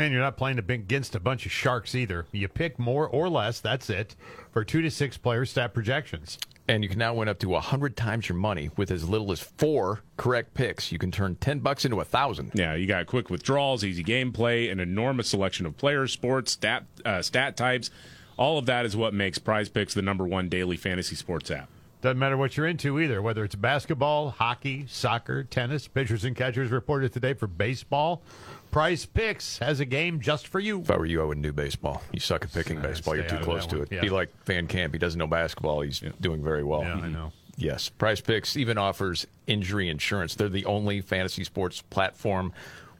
And you're not playing against a bunch of sharks either. You pick more or less, that's it, for two to six player stat projections. And you can now win up to 100 times your money with as little as four correct picks. You can turn 10 bucks into a 1000 Yeah, you got quick withdrawals, easy gameplay, an enormous selection of players, sports, stat uh, stat types, All of that is what makes Prize Picks the number one daily fantasy sports app. Doesn't matter what you're into either, whether it's basketball, hockey, soccer, tennis. Pitchers and catchers reported today for baseball. Prize Picks has a game just for you. If I were you, I wouldn't do baseball. You suck at picking baseball. You're too close to one. it. Yeah. Be like Van Camp. He doesn't know basketball. He's doing very well. Yeah, I know. Yes. Prize Picks even offers injury insurance. They're the only fantasy sports platform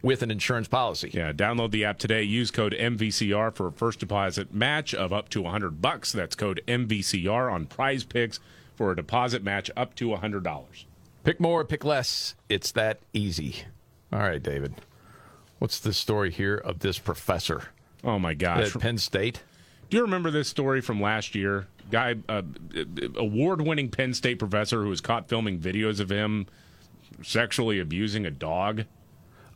with an insurance policy. Yeah, download the app today. Use code MVCR for a first deposit match of up to 100 bucks. That's code MVCR on Prize Picks for a deposit match up to $100. Pick more, pick less. It's that easy. All right, David. What's the story here of this professor Oh my gosh. at Penn State? Do you remember this story from last year? Guy, uh, award-winning Penn State professor who was caught filming videos of him sexually abusing a dog.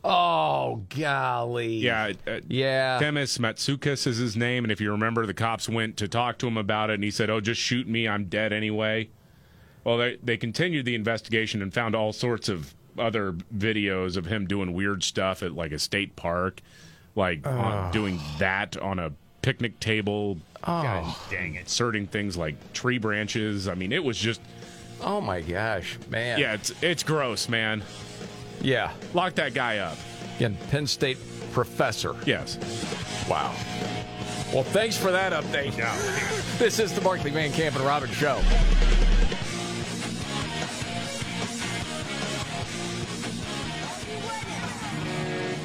Oh, golly. Yeah, uh, Yeah. Themis Matsoukas is his name, and if you remember, the cops went to talk to him about it, and he said, "Oh, just shoot me. I'm dead anyway." Well, they they continued the investigation and found all sorts of other videos of him doing weird stuff at like a state park, like on, doing that on a picnic table. Oh. God dang it! Inserting things like tree branches. I mean, it was just Oh, my gosh, man. yeah, it's it's gross, man. Yeah. Lock that guy up. Again, Penn State professor. Yes. Wow. Well, thanks for that update. This is the Markley Van Camp and Robbins Show.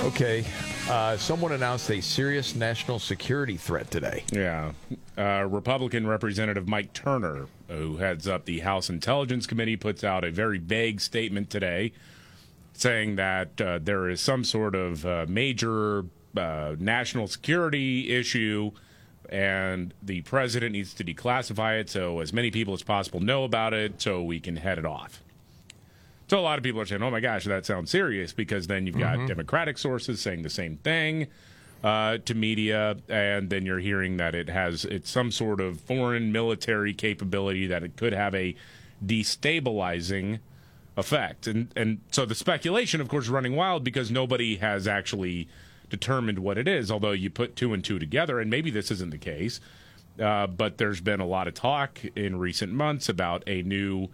Okay. Uh, someone announced a serious national security threat today. Yeah. Uh, Republican Representative Mike Turner, who heads up the House Intelligence Committee, puts out a very vague statement today saying that uh, there is some sort of uh, major uh, national security issue and the president needs to declassify it so as many people as possible know about it so we can head it off. So a lot of people are saying, "Oh my gosh, that sounds serious," because then you've got Mhm. Democratic sources saying the same thing uh, to media, and then you're hearing that it has it's some sort of foreign military capability that it could have a destabilizing effect, and and so the speculation, of course, is running wild because nobody has actually determined what it is. Although you put two and two together, and maybe this isn't the case, uh, but there's been a lot of talk in recent months about a new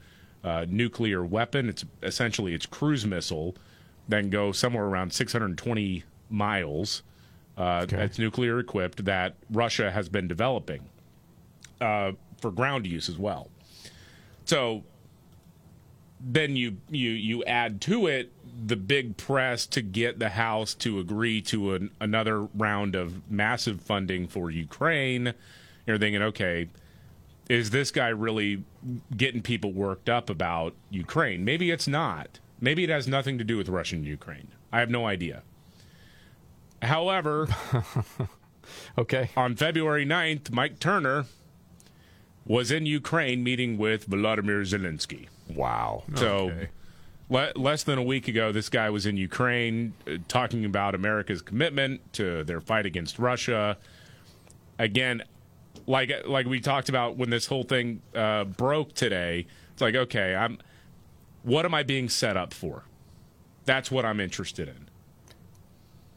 uh, nuclear weapon. It's essentially it's cruise missile, then go somewhere around 620 miles. Uh, It's nuclear equipped that Russia has been developing uh, for ground use as well. So then you you you add to it the big press to get the House to agree to an, another round of massive funding for Ukraine. You're thinking, okay, is this guy really getting people worked up about Ukraine? Maybe it's not. Maybe it has nothing to do with Russia and Ukraine. I have no idea. However, okay. On February 9th, Mike Turner was in Ukraine meeting with Volodymyr Zelensky. Wow. So Okay. le- less than a week ago, this guy was in Ukraine uh, talking about America's commitment to their fight against Russia. Again, like like we talked about when this whole thing uh, broke today, it's like okay, I'm what am I being set up for? That's what I'm interested in.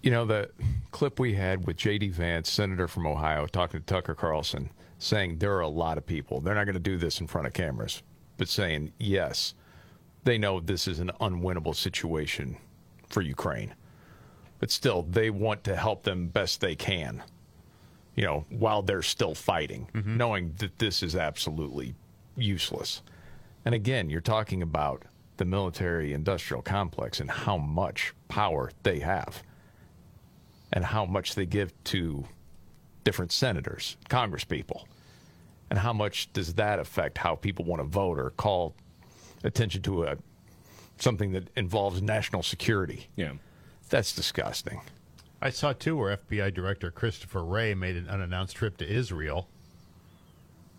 You know, the clip we had with J.D. Vance, senator from Ohio, talking to Tucker Carlson, saying there are a lot of people, they're not going to do this in front of cameras, but saying, yes, they know this is an unwinnable situation for Ukraine. But still, they want to help them best they can, you know, while they're still fighting, mm-hmm. knowing that this is absolutely useless. And again, you're talking about the military industrial complex and how much power they have and how much they give to different senators, congresspeople, and how much does that affect how people want to vote or call attention to a something that involves national security. Yeah. That's disgusting. I saw too where FBI Director Christopher Wray made an unannounced trip to Israel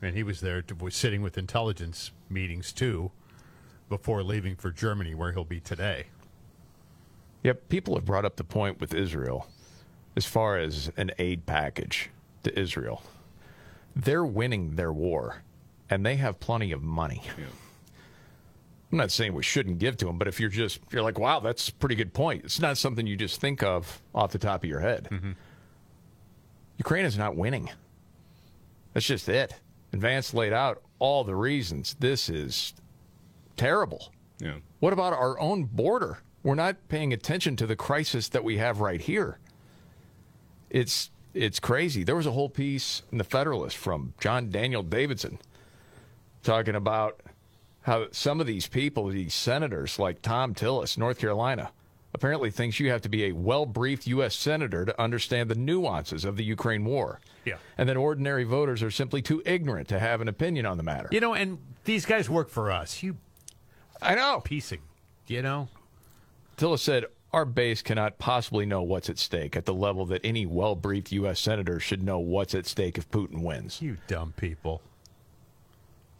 And he was there, to, was sitting with intelligence meetings too, before leaving for Germany, where he'll be today. Yep, people have brought up the point with Israel as far as an aid package to Israel. They're winning their war, and they have plenty of money. I'm not saying we shouldn't give to them, but if you're just you're like, wow, that's a pretty good point. It's not something you just think of off the top of your head. Mm-hmm. Ukraine is not winning. That's just it. And Vance laid out all the reasons. This is terrible. Yeah. What about our own border? We're not paying attention to the crisis that we have right here. It's it's crazy. There was a whole piece in the Federalist from John Daniel Davidson talking about how some of these people, these senators like Thom Tillis, North Carolina, apparently thinks you have to be a well-briefed U.S. senator to understand the nuances of the Ukraine war. Yeah. And that ordinary voters are simply too ignorant to have an opinion on the matter. You know, and these guys work for us. You, I know. Piecing, you know. Tillis said, Our base cannot possibly know what's at stake at the level that any well briefed U.S. senator should know what's at stake if Putin wins. You dumb people.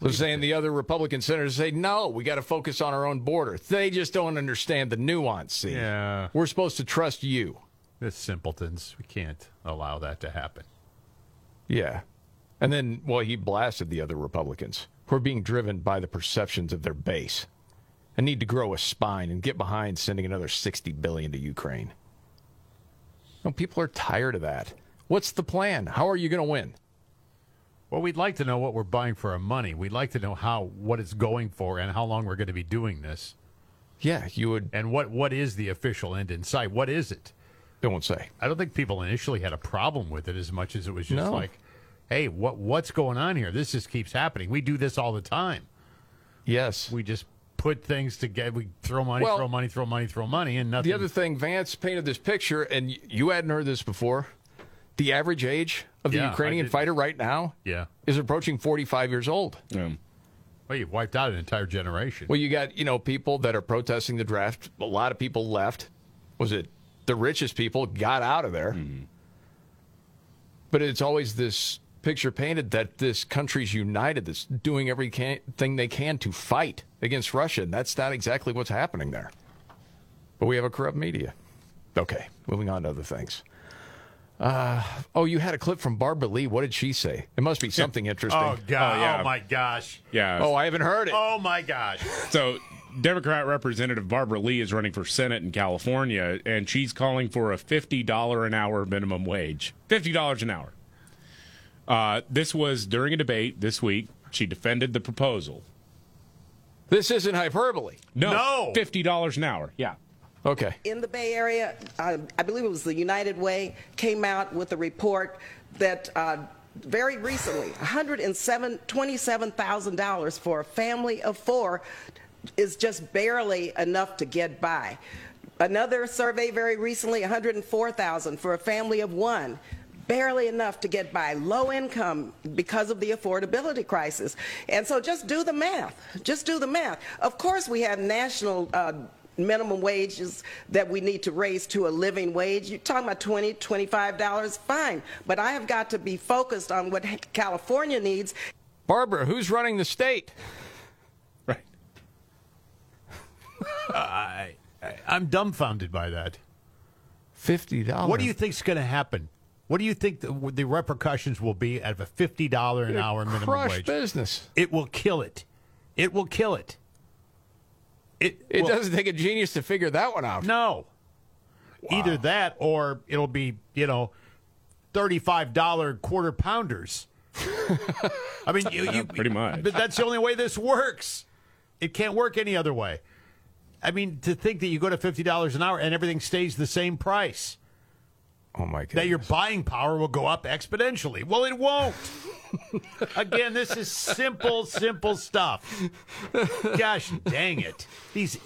So saying the other Republican senators say, no, we got to focus on our own border. They just don't understand the nuance. See? Yeah. We're supposed to trust you. The simpletons. We can't allow that to happen. Yeah. And then, well, he blasted the other Republicans who are being driven by the perceptions of their base and need to grow a spine and get behind sending another 60 billion to Ukraine. No, people are tired of that. What's the plan? How are you going to win? Well, we'd like to know what we're buying for our money. We'd like to know how what it's going for and how long we're going to be doing this. Yeah, you would. And what what is the official end in sight? What is it? They won't say. I don't think people initially had a problem with it as much as it was just No. like, "Hey, what what's going on here? This just keeps happening. We do this all the time. Yes, we just put things together. We throw money, Well- throw money, throw money, throw money, and nothing. The other thing, Vance painted this picture, and you hadn't heard this before. The average age of the Yeah, Ukrainian did- fighter right now yeah. is approaching 45 years old. Yeah. Well, you've wiped out an entire generation. Well, you got, you know, people that are protesting the draft. A lot of people left. Was it the richest people got out of there? Mm-hmm. But it's always this picture painted that this country's united, that's doing everything they can to fight against Russia. And that's not exactly what's happening there. But we have a corrupt media. Okay, moving on to other things. Uh, oh, you had a clip from Barbara Lee. What did she say? It must be something interesting. Oh god! Oh, yeah. Oh my gosh! Yeah. Oh, I haven't heard it. Oh my gosh! So, Democrat Representative Barbara Lee is running for Senate in California, and she's calling for a $50 an hour minimum wage. $50 an hour. Uh, this was during a debate this week. She defended the proposal. This isn't hyperbole. No. No. $50 an hour. Yeah. Okay. in the Bay Area, uh, I believe it was the United Way, came out with a report that uh, very recently, $127,000 for a family of four is just barely enough to get by. Another survey very recently, 104,000 for a family of one. Barely enough to get by, low income because of the affordability crisis. And so just do the math. Just do the math. Of course, we have national uh, minimum wages that we need to raise to a living wage. You're talking about 20 $25, fine. But I have got to be focused on what California needs. Barbara, who's running the state? Right. I, I, I'm dumbfounded by that. Fifty dollars. What do you think's going to happen? What do you think the, the repercussions will be of a fifty dollar an It'll hour minimum crush wage? business. It will kill it. It will kill it. It It will- doesn't take a genius to figure that one out. No. Either that or it'll be, you know, $35 quarter pounders. I mean, you, you, Pretty much. But that's the only way this works. It can't work any other way. I mean, to think that you go to $50 an hour and everything stays the same price, Oh my god. that your buying power will go up exponentially. Well, it won't. Again, this is simple, simple stuff. Gosh dang it. These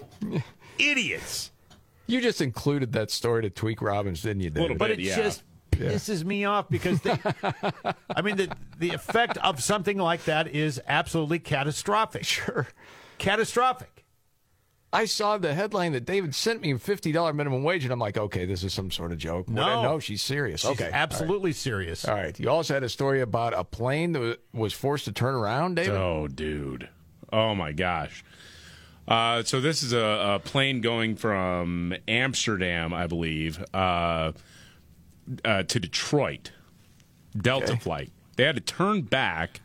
idiots. You just included that story to tweak Robbins, didn't you, David? but it just pisses me off because they, I mean, the the effect of something like that is absolutely catastrophic. Sure, catastrophic. I saw the headline that David sent me fifty dollar minimum wage, and I'm like, okay, this is some sort of joke. No. no, she's serious. She's okay, absolutely serious. All right. You also had a story about a plane that was forced to turn around, David. Oh, dude. Oh my gosh. Uh, so this is a, a plane going from Amsterdam, I believe, uh, uh, to Detroit. Delta Okay. flight. They had to turn back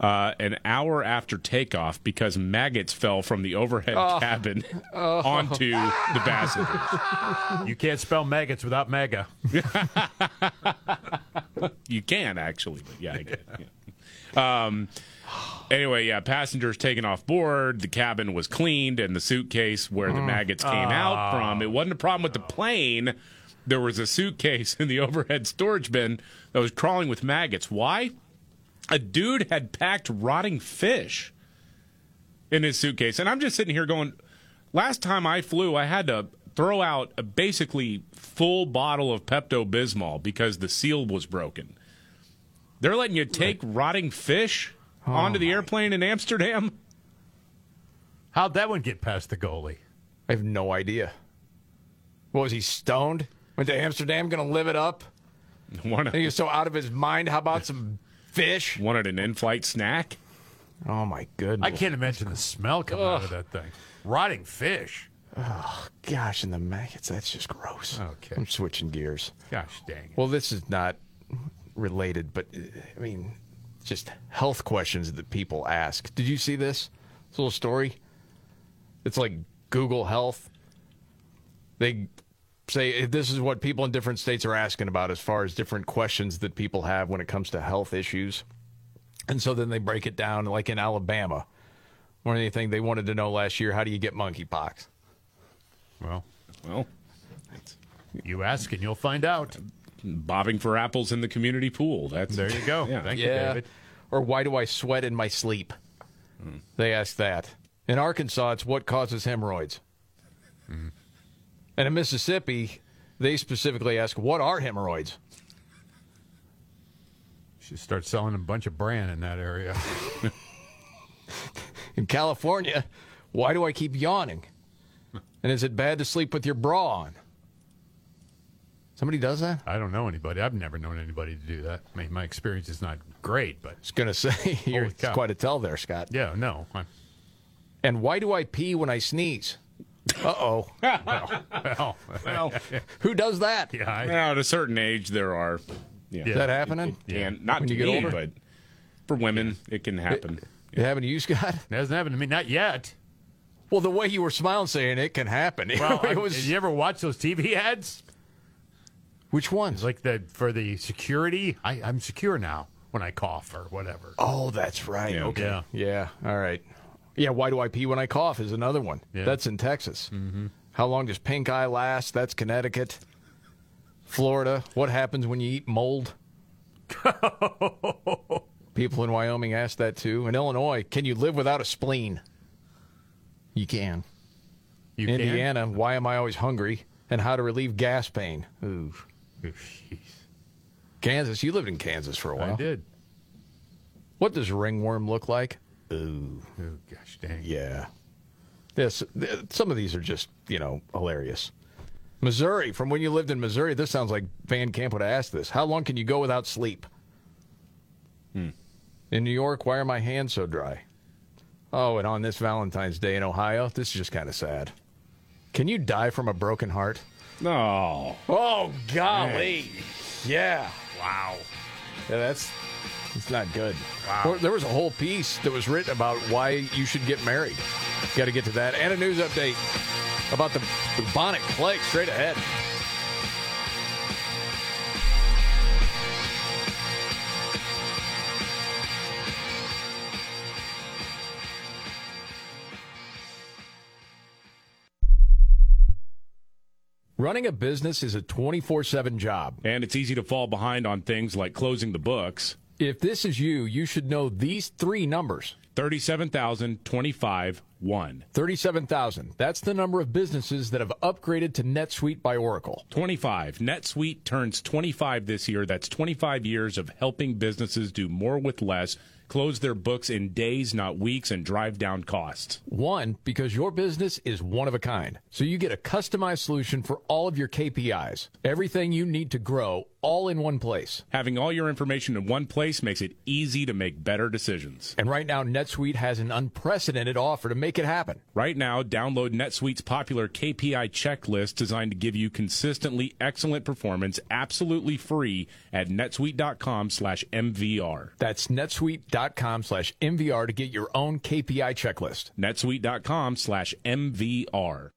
uh, an hour after takeoff because maggots fell from the overhead Oh. cabin Oh. onto the passengers. You can't spell maggots without mega. you can actually, but yeah, I get it. Yeah. Um, anyway, yeah, passengers taken off board. The cabin was cleaned, and the suitcase where the Mm. maggots came out from. It wasn't a problem with the plane. There was a suitcase in the overhead storage bin that was crawling with maggots. Why? A dude had packed rotting fish in his suitcase, and I'm just sitting here going. Last time I flew, I had to throw out a basically full bottle of Pepto Bismol because the seal was broken. They're letting you take rotting fish oh onto the airplane in Amsterdam. How'd that one get past the goalie? I have no idea. What was he stoned? Went to Amsterdam, going to live it up. One, he was so out of his mind. How about some fish? Wanted an in-flight snack. Oh my goodness! I can't imagine the smell coming out of that thing. Rotting fish. Oh gosh, and the maggots—that's just gross. Okay, I'm switching gears. Gosh dang. Well, this is not related, but I mean, just health questions that people ask. Did you see this? This little story. It's like Google Health. They say this is what people in different states are asking about as far as different questions that people have when it comes to health issues. And so then they break it down, like in Alabama, or anything they wanted to know last year: how do you get monkeypox? Well, well, you ask and you'll find out. Bobbing for apples in the community pool. That's There you go. Yeah. Thank you. David. Or why do I sweat in my sleep? Hmm. They ask that. In Arkansas, it's what causes hemorrhoids. Hmm. And in Mississippi, they specifically ask, what are hemorrhoids? Should start selling a bunch of bran in that area. In California, why do I keep yawning? And is it bad to sleep with your bra on? Somebody does that? I don't know anybody. I've never known anybody to do that. I mean, my experience is not great, but I was going to say, you're quite a tell there, Scott. yeah, no. I'm, And why do I pee when I sneeze? Uh oh. well, Well, Who does that? yeah, I, Now, at a certain age, there are. Yeah. Is that happening? And not When to you get me, older? but for women, it can happen. It happened to you, Scott? it hasn't happened to me. Not yet. Well, the way you were smiling saying it can happen. Well, it was. did you ever watch those TV ads? Which ones? Like the for the security. I, I'm secure now when I cough or whatever. Oh, that's right. Yeah. Okay. Yeah. Yeah. All right. Yeah. Why do I pee when I cough? Is another one. Yeah. That's in Texas. Mm-hmm. How long does pink eye last? That's Connecticut. Florida. What happens when you eat mold? People in Wyoming ask that too. In Illinois, can you live without a spleen? You can. You can? Indiana, why am I always hungry? And how to relieve gas pain. Ooh. Oh, jeez. Kansas, you lived in Kansas for a while. I did. What does ringworm look like? Ooh. Oh gosh dang. Yeah. Yes, th- some of these are just, you know, hilarious. Missouri, from when you lived in Missouri, this sounds like Van Camp would have asked this. How long can you go without sleep? Hmm. In New York, why are my hands so dry? Oh, and on this Valentine's Day in Ohio, this is just kind of sad. Can you die from a broken heart? No. Oh, golly. Yeah. Wow. Yeah, that's it's not good. Wow. There was a whole piece that was written about why you should get married. Got to get to that. And a news update about the bubonic plague straight ahead. Running a business is a 24 7 job. And it's easy to fall behind on things like closing the books. If this is you, you should know these three numbers Thirty-seven thousand twenty-five one. 37,000. That's the number of businesses that have upgraded to NetSuite by Oracle. 25. NetSuite turns 25 this year. That's 25 years of helping businesses do more with less, close their books in days, not weeks, and drive down costs. One, because your business is one of a kind. So you get a customized solution for all of your KPIs. Everything you need to grow all in one place. Having all your information in one place makes it easy to make better decisions. And right now, NetSuite has an unprecedented offer to make it happen. Right now, download NetSuite's popular KPI checklist designed to give you consistently excellent performance absolutely free at netsuite.com slash MVR. That's netsuite.com slash MVR to get your own KPI checklist. netsuite.com slash MVR.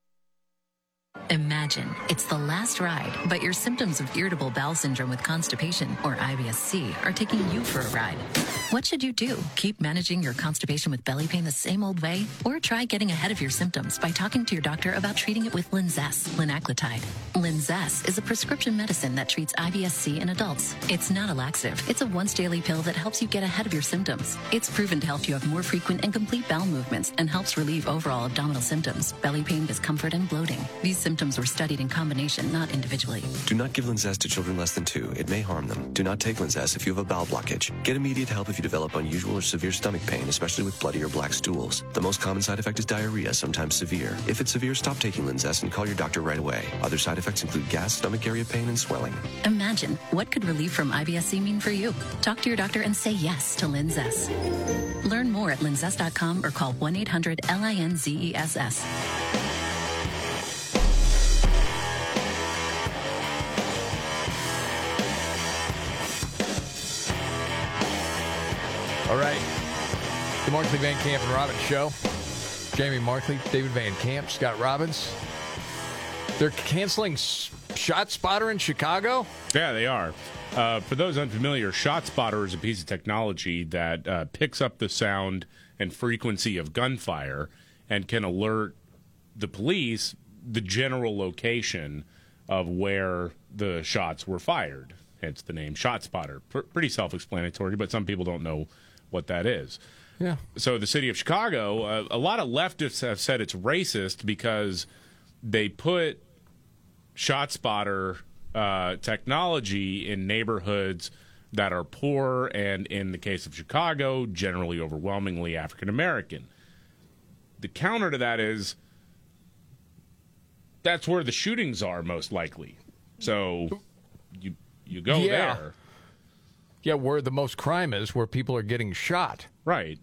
Imagine it's the last ride, but your symptoms of irritable bowel syndrome with constipation, or IBS-C, are taking you for a ride. What should you do? Keep managing your constipation with belly pain the same old way? Or try getting ahead of your symptoms by talking to your doctor about treating it with Linzess, linaclotide. Linzess is a prescription medicine that treats IBS-C in adults. It's not a laxative. It's a once daily pill that helps you get ahead of your symptoms. It's proven to help you have more frequent and complete bowel movements and helps relieve overall abdominal symptoms, belly pain, discomfort, and bloating. These symptoms were studied in combination, not individually. Do not give Linzess to children less than two. It may harm them. Do not take Linzess if you have a bowel blockage. Get immediate help if you develop unusual or severe stomach pain, especially with bloody or black stools. The most common side effect is diarrhea, sometimes severe. If it's severe, stop taking Linzess and call your doctor right away. Other side effects include gas, stomach area pain, and swelling. Imagine what could relief from IBS-C mean for you? Talk to your doctor and say yes to Linzess. Learn more at linzess.com or call 1-800-LINZESS. All right. The Markley Van Camp and Robbins Show. Jamie Markley, David Van Camp, Scott Robbins. They're canceling ShotSpotter in Chicago? Yeah, they are. Uh, for those unfamiliar, ShotSpotter is a piece of technology that uh, picks up the sound and frequency of gunfire and can alert the police the general location of where the shots were fired. Hence the name ShotSpotter. Pr- pretty self-explanatory, but some people don't know what that is. Yeah. So the city of Chicago, uh, a lot of leftists have said it's racist because they put ShotSpotter uh, technology in neighborhoods that are poor and, in the case of Chicago, generally overwhelmingly African American. The counter to that is that's where the shootings are most likely. So you you go Yeah. there. Yeah, where the most crime is, where people are getting shot. Right.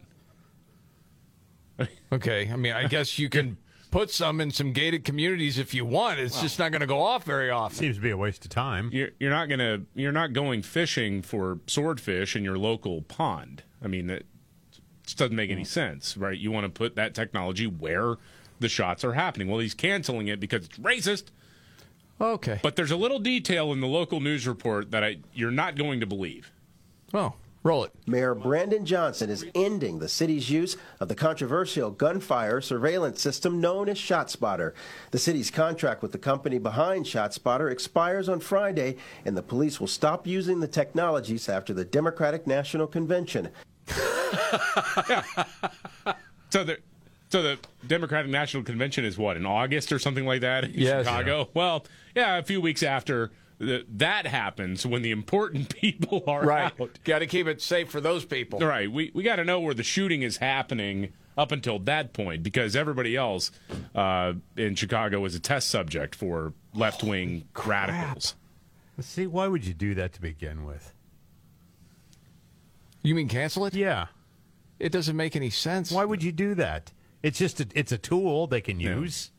Okay. I mean, I guess you can put some in some gated communities if you want. It's just not going to go off very often. Seems to be a waste of time. You're, you're not gonna you're not going fishing for swordfish in your local pond. I mean that just doesn't make any mm. sense, right? You want to put that technology where the shots are happening. Well, he's canceling it because it's racist. Okay. But there's a little detail in the local news report that I you're not going to believe. Oh, roll it. Mayor Brandon Johnson is ending the city's use of the controversial gunfire surveillance system known as ShotSpotter. The city's contract with the company behind ShotSpotter expires on Friday, and the police will stop using the technologies after the Democratic National Convention. So the so the Democratic National Convention is what in August or something like that in Yes. Chicago. Well, yeah, a few weeks after the, that happens, when the important people are Right. out. Got to keep it safe for those people. Right. We we got to know where the shooting is happening up until that point because everybody else uh, in Chicago is a test subject for left wing radicals. See, why would you do that to begin with? You mean cancel it? Yeah. It doesn't make any sense. Why would you do that? It's just a, it's a tool they can use.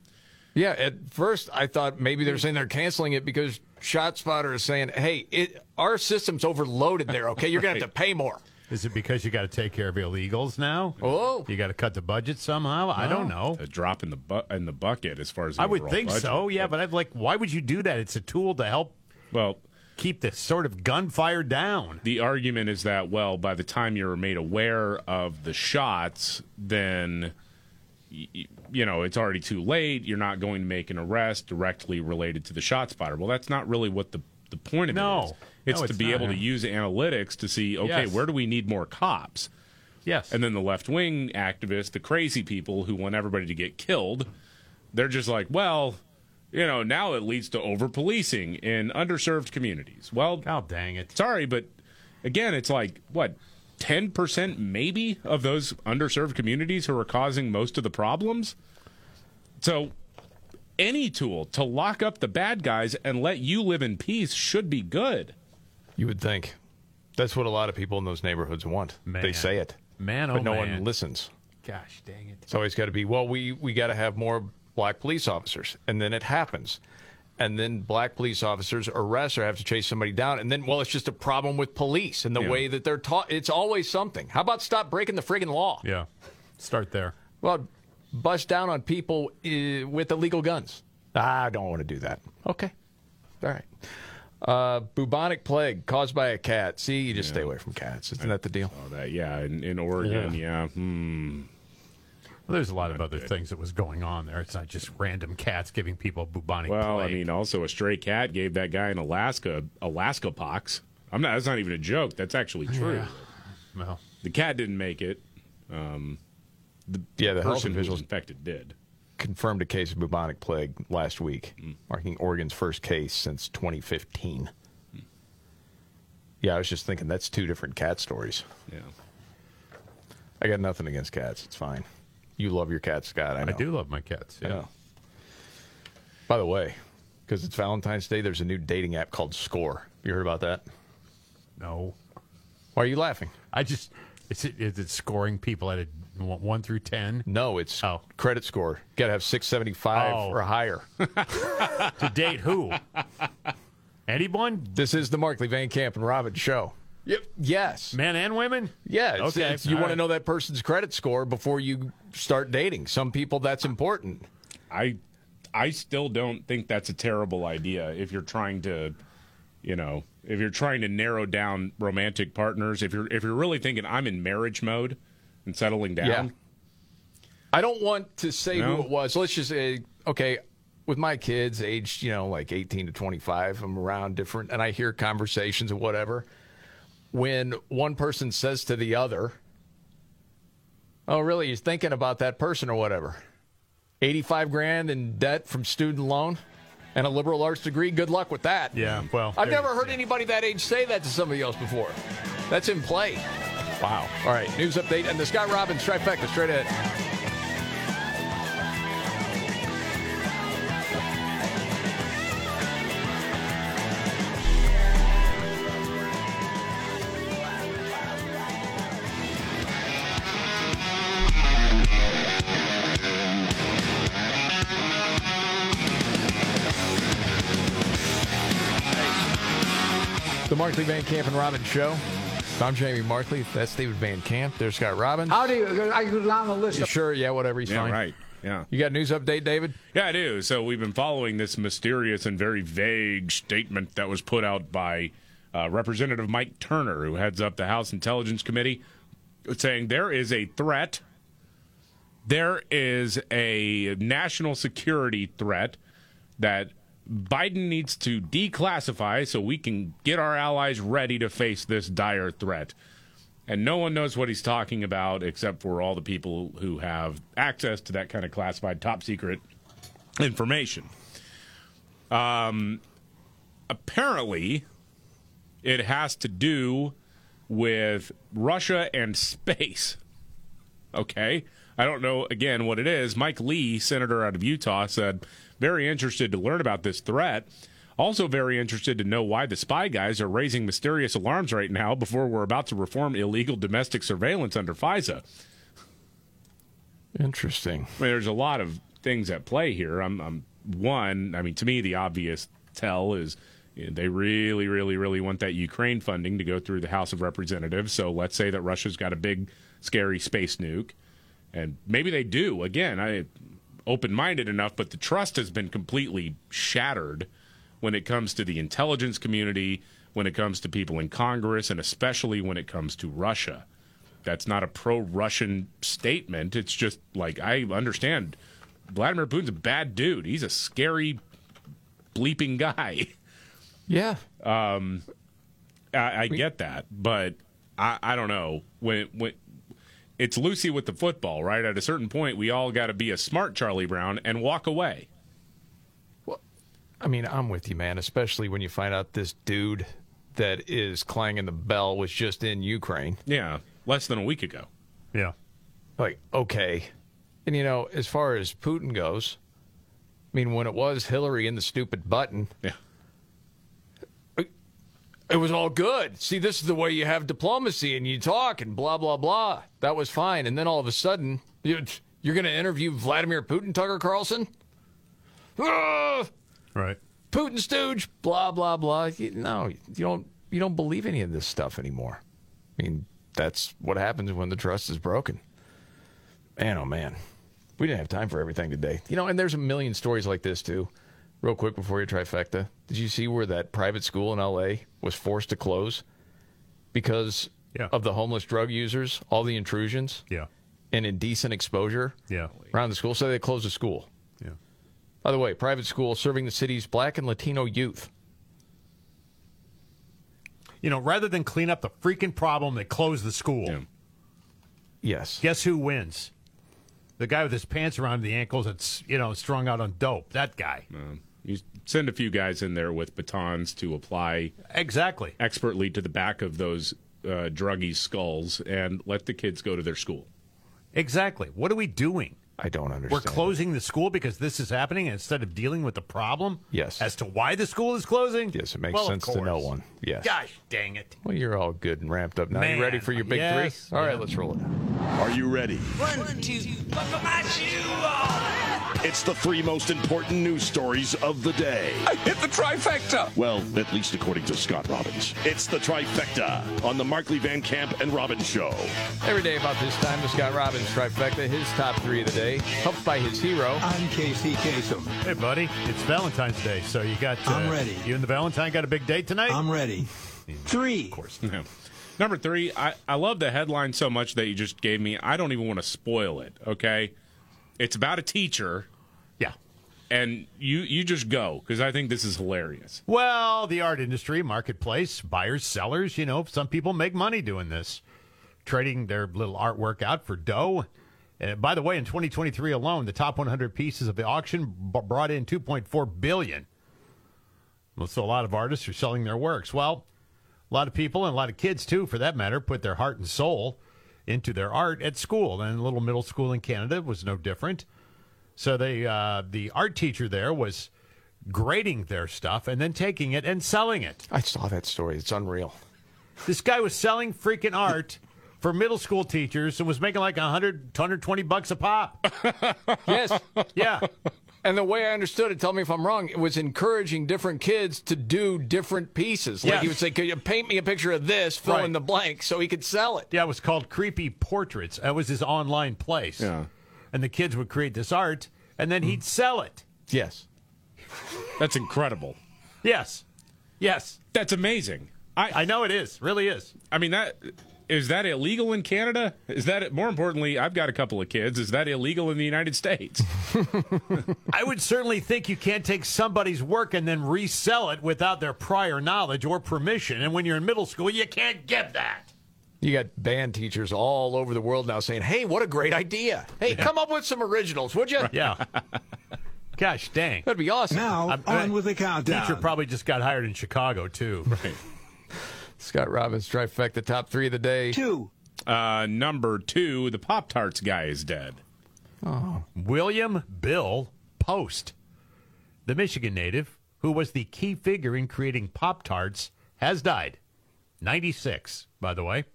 Yeah, at first I thought maybe they're saying they're canceling it because ShotSpotter is saying, "Hey, it our system's overloaded there. Okay, you're gonna have to pay more." Is it because you got to take care of illegals now? Oh, you got to cut the budget somehow. I don't know. A drop in the bu- in the bucket as far as the I would think budget. so. Yeah, but I'd like. Why would you do that? It's a tool to help. Well, keep this sort of gunfire down. The argument is that well, by the time you're made aware of the shots, then y- y- you know it's already too late. You're not going to make an arrest directly related to the ShotSpotter. Well, that's not really what the the point of No. it is. It's No, to it's be not, able to use analytics to see okay, Yes. where do we need more cops? Yes. And then the left wing activists, the crazy people who want everybody to get killed, they're just like, well, you know, now it leads to over policing in underserved communities. Well, oh dang it! Sorry, but again, it's like what ten percent maybe of those underserved communities who are causing most of the problems. So, any tool to lock up the bad guys and let you live in peace should be good. You would think. That's what a lot of people in those neighborhoods want. They say it. Man, but oh, no man. one listens. Gosh dang it! It's always got to be, well, we, we got to have more black police officers. And then it happens. And then black police officers arrest or have to chase somebody down. And then, well, it's just a problem with police and the Yeah. way that they're taught. It's always something. How about stop breaking the friggin' law? Yeah. Start there. Well, bust down on people uh, with illegal guns. I don't want to do that. Okay. All right. Uh, bubonic plague caused by a cat. See, you just stay away from cats. Isn't that the deal? Oh, that yeah, in, in Oregon, yeah. Hmm. Well, there's a lot of other things that was going on there. It's not just random cats giving people bubonic Well, I mean, also a stray cat gave that guy in Alaska Alaska pox. I'm not. That's not even a joke. That's actually true. Yeah. Well, the cat didn't make it. Um, the Yeah, the health person who was officials infected did. confirmed a case of bubonic plague last week, marking Oregon's first case since 2015. Yeah, I was just thinking that's two different cat stories. Yeah. I got nothing against cats. It's fine. You love your cat, Scott. I know. I do love my cats. Yeah. By the way, because it's Valentine's Day, there's a new dating app called Score. You heard about that? No. Why are you laughing? I just is it is it scoring people at a one one through ten? No, it's Oh. credit score. Got to have 675 Oh. or higher. to date who? Anyone? This is the Markley Van Camp and Robin show. Yep. Yes. Men and women? Yeah. It's, Okay, it's- you all want to know that person's credit score before you start dating. Some people that's important. I I still don't think that's a terrible idea if you're trying to, you know, if you're trying to narrow down romantic partners. If you're if you're really thinking I'm in marriage mode and settling down. Yeah. I don't want to say No? who it was. Let's just say, okay, with my kids aged, you know, like 18 to 25, I'm around different, and I hear conversations or whatever. When one person says to the other, Oh, really? You're thinking about that person or whatever. 85 grand in debt from student loan and a liberal arts degree. Good luck with that. Yeah, well, I've never heard anybody that age say that to somebody else before. That's in play. Wow. All right, news update and the Scott Robbins trifecta straight ahead. Markley Van Camp and Robbins Show. I'm Jamie Markley. That's David Van Camp. There's Scott Robbins. How do you? I go down the list. You sure? Yeah, whatever. He's Yeah, fine. right. Yeah. You got a news update, David? Yeah, I do. So we've been following this mysterious and very vague statement that was put out by uh, Representative Mike Turner, who heads up the House Intelligence Committee, saying there is a threat. There is a national security threat that Biden needs to declassify so we can get our allies ready to face this dire threat. And no one knows what he's talking about except for all the people who have access to that kind of classified top secret information. Um, apparently, it has to do with Russia and space. Okay. I don't know, again, what it is. Mike Lee, senator out of Utah, said, very interested to learn about this threat. Also, very interested to know why the spy guys are raising mysterious alarms right now before we're about to reform illegal domestic surveillance under FISA. Interesting. I mean, there's a lot of things at play here. I'm, I'm one. I mean, to me, the obvious tell is you know, they really, really, really want that Ukraine funding to go through the House of Representatives. So let's say that Russia's got a big, scary space nuke, and maybe they do. Again, I open-minded enough, but the trust has been completely shattered when it comes to the intelligence community, when it comes to people in Congress, and especially when it comes to Russia that's not a pro-Russian statement. It's just like I understand Vladimir Putin's a bad dude. He's a scary bleeping guy. Yeah. Um I, I get that, but I, I don't know. When when it's Lucy with the football, right? At a certain point, we all got to be a smart Charlie Brown and walk away. Well, I mean, I'm with you, man, especially when you find out this dude that is clanging the bell was just in Ukraine. Yeah, less than a week ago. Yeah. Like, okay. And, you know, as far as Putin goes, I mean, when it was Hillary in the stupid button, yeah. It was all good. See, this is the way you have diplomacy and you talk and blah, blah, blah. That was fine. And then all of a sudden, you- you're going to interview Vladimir Putin, Tucker Carlson? Right. Putin stooge, blah blah blah. You, no, you don't. You don't believe any of this stuff anymore. I mean, that's what happens when the trust is broken. Man, oh man, we didn't have time for everything today. You know, and there's a million stories like this too. Real quick before your trifecta, did you see where that private school in L.A. was forced to close because Yeah. of the homeless drug users, all the intrusions, Yeah. and indecent exposure Yeah. around the school? So they closed the school. Yeah. By the way, private school serving the city's black and Latino youth. You know, rather than clean up the freaking problem, they close the school. Yes. Guess who wins? The guy with his pants around the ankles that's, you know, strung out on dope. That guy. Um, you send a few guys in there with batons to apply exactly expertly to the back of those uh, druggies' skulls and let the kids go to their school. Exactly. What are we doing? I don't understand. We're closing the school because this is happening instead of dealing with the problem? Yes. As to why the school is closing? Yes, it makes Well, sense to no one. Yes. Gosh dang it. Well, you're all good and ramped up now. Man, you ready for your big yes, three? All right, yeah. let's roll it. Are you ready? One, two, buckle my shoe on. It's the three most important news stories of the day. I hit the trifecta. Well, at least according to Scott Robbins. It's the trifecta on the Markley Van Camp and Robbins Show. Every day about this time, the Scott Robbins trifecta, his top three of the day, helped by his hero. I'm Casey Kasem. Hey, buddy. It's Valentine's Day, so you got. Uh, I'm ready. You and the Valentine got a big date tonight? I'm ready. Three. Of course. Yeah. Number three, I, I love the headline so much that you just gave me. I don't even want to spoil it, okay? It's about a teacher. Yeah. And you, you just go, because I think this is hilarious. Well, the art industry, marketplace, buyers, sellers, you know, some people make money doing this, trading their little artwork out for dough. And by the way, in 2023 alone, the top 100 pieces of the auction b- brought in 2.4 billion. Well, so a lot of artists are selling their works. Well, a lot of people and a lot of kids too, for that matter, put their heart and soul into their art at school. And a little middle school in Canada was no different. So they, uh, the art teacher there was grading their stuff and then taking it and selling it. I saw that story. It's unreal. This guy was selling freaking art for middle school teachers and was making like 100, 120 bucks a pop. Yes. Yeah. And the way I understood it, tell me if I'm wrong, it was encouraging different kids to do different pieces. Like Yes. he would say, Could you paint me a picture of this, fill Right. in the blank, so he could sell it? Yeah, it was called Creepy Portraits. That was his online place. Yeah. And the kids would create this art and then he'd sell it. Yes. That's incredible. Yes. Yes. That's amazing. I, I know it is. Really is. I mean, that is that illegal in Canada? Is that more importantly? I've got a couple of kids. Is that illegal in the United States? I would certainly think you can't take somebody's work and then resell it without their prior knowledge or permission. And when you're in middle school, you can't give that. You got band teachers all over the world now saying, "Hey, what a great idea! Hey, come up with some originals, would you?" Yeah. Gosh dang. That'd be awesome. Now, I'm, on with the countdown. Teacher probably just got hired in Chicago, too. right. Scott Robbins trifecta top three of the day. Two. Uh, number two, the Pop Tarts guy is dead. Oh. William Bill Post, the Michigan native who was the key figure in creating Pop Tarts, has died. 96, by the way.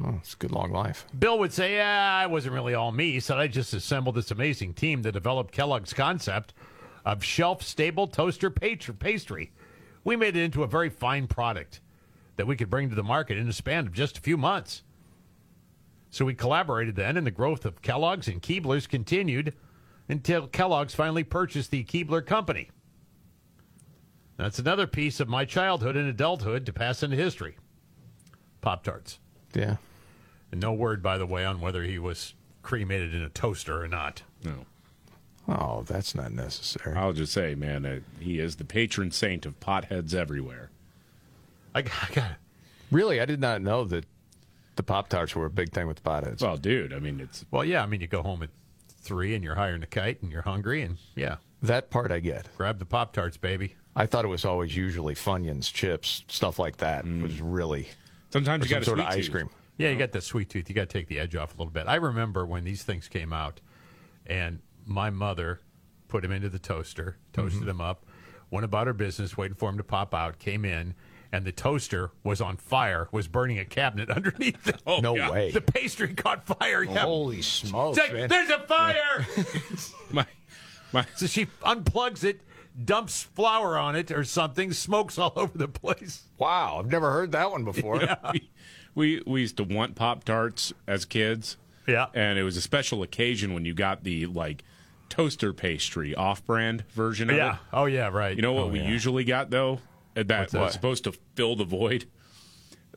Oh, it's a good long life. Bill would say, Yeah, it wasn't really all me. He said, I just assembled this amazing team that developed Kellogg's concept of shelf stable toaster pastry. We made it into a very fine product that we could bring to the market in a span of just a few months. So we collaborated then, and the growth of Kellogg's and Keebler's continued until Kellogg's finally purchased the Keebler Company. That's another piece of my childhood and adulthood to pass into history. Pop Tarts. Yeah. And no word, by the way, on whether he was cremated in a toaster or not. No. Oh, that's not necessary. I'll just say, man, uh, he is the patron saint of potheads everywhere. I, got- I got Really, I did not know that The Pop Tarts were a big thing with the potheads. Well, dude, I mean, it's Well, yeah, I mean, you go home at three and you're hiring a kite and you're hungry and yeah, that part I get. grab the Pop Tarts, baby. I thought it was always usually Funyuns, chips, stuff like that. Was really sometimes or you got some a sort of sweet ice tooth. cream. Yeah, you got that sweet tooth. You got to take the edge off a little bit. I remember when these things came out, and my mother put them into the toaster, toasted Mm-hmm. them up, went about her business, waiting for them to pop out, came in, and the toaster was on fire, was burning a cabinet underneath it. Oh, no yeah. way. The pastry caught fire. Yeah. Holy smokes, like, man. there's a fire. My, my, so she unplugs it, dumps flour on it or something, smokes all over the place. Wow, I've never heard that one before. we, we we used to want Pop Tarts as kids. Yeah. and it was a special occasion when you got the like toaster pastry off-brand version of Yeah. it. Oh yeah. Right. You know what Oh, we yeah. usually got though? That What's was that? supposed to fill the void.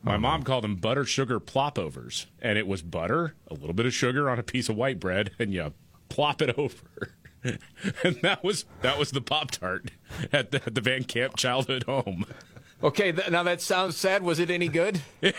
My oh. mom called them butter sugar plopovers, and it was butter, a little bit of sugar on a piece of white bread, and you plop it over. and that was that was the Pop Tart at the, at the Van Camp childhood home. Okay, th- now that sounds sad. Was it any good?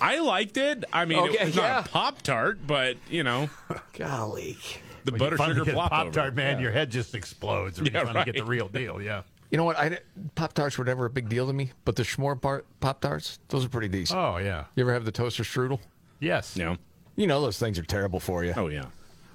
I liked it. I mean, Okay, it was yeah. not a Pop Tart, but you know, Golly. the When butter finally sugar plop Pop Tart, over. man, your head just explodes when Yeah, you finally get the real deal. Yeah. You know what? I Pop Tarts were never a big deal to me, but the Schmore part Pop Tarts, those are pretty decent. Oh yeah. You ever have the toaster strudel? Yes. Yeah. You know those things are terrible for you. Oh yeah.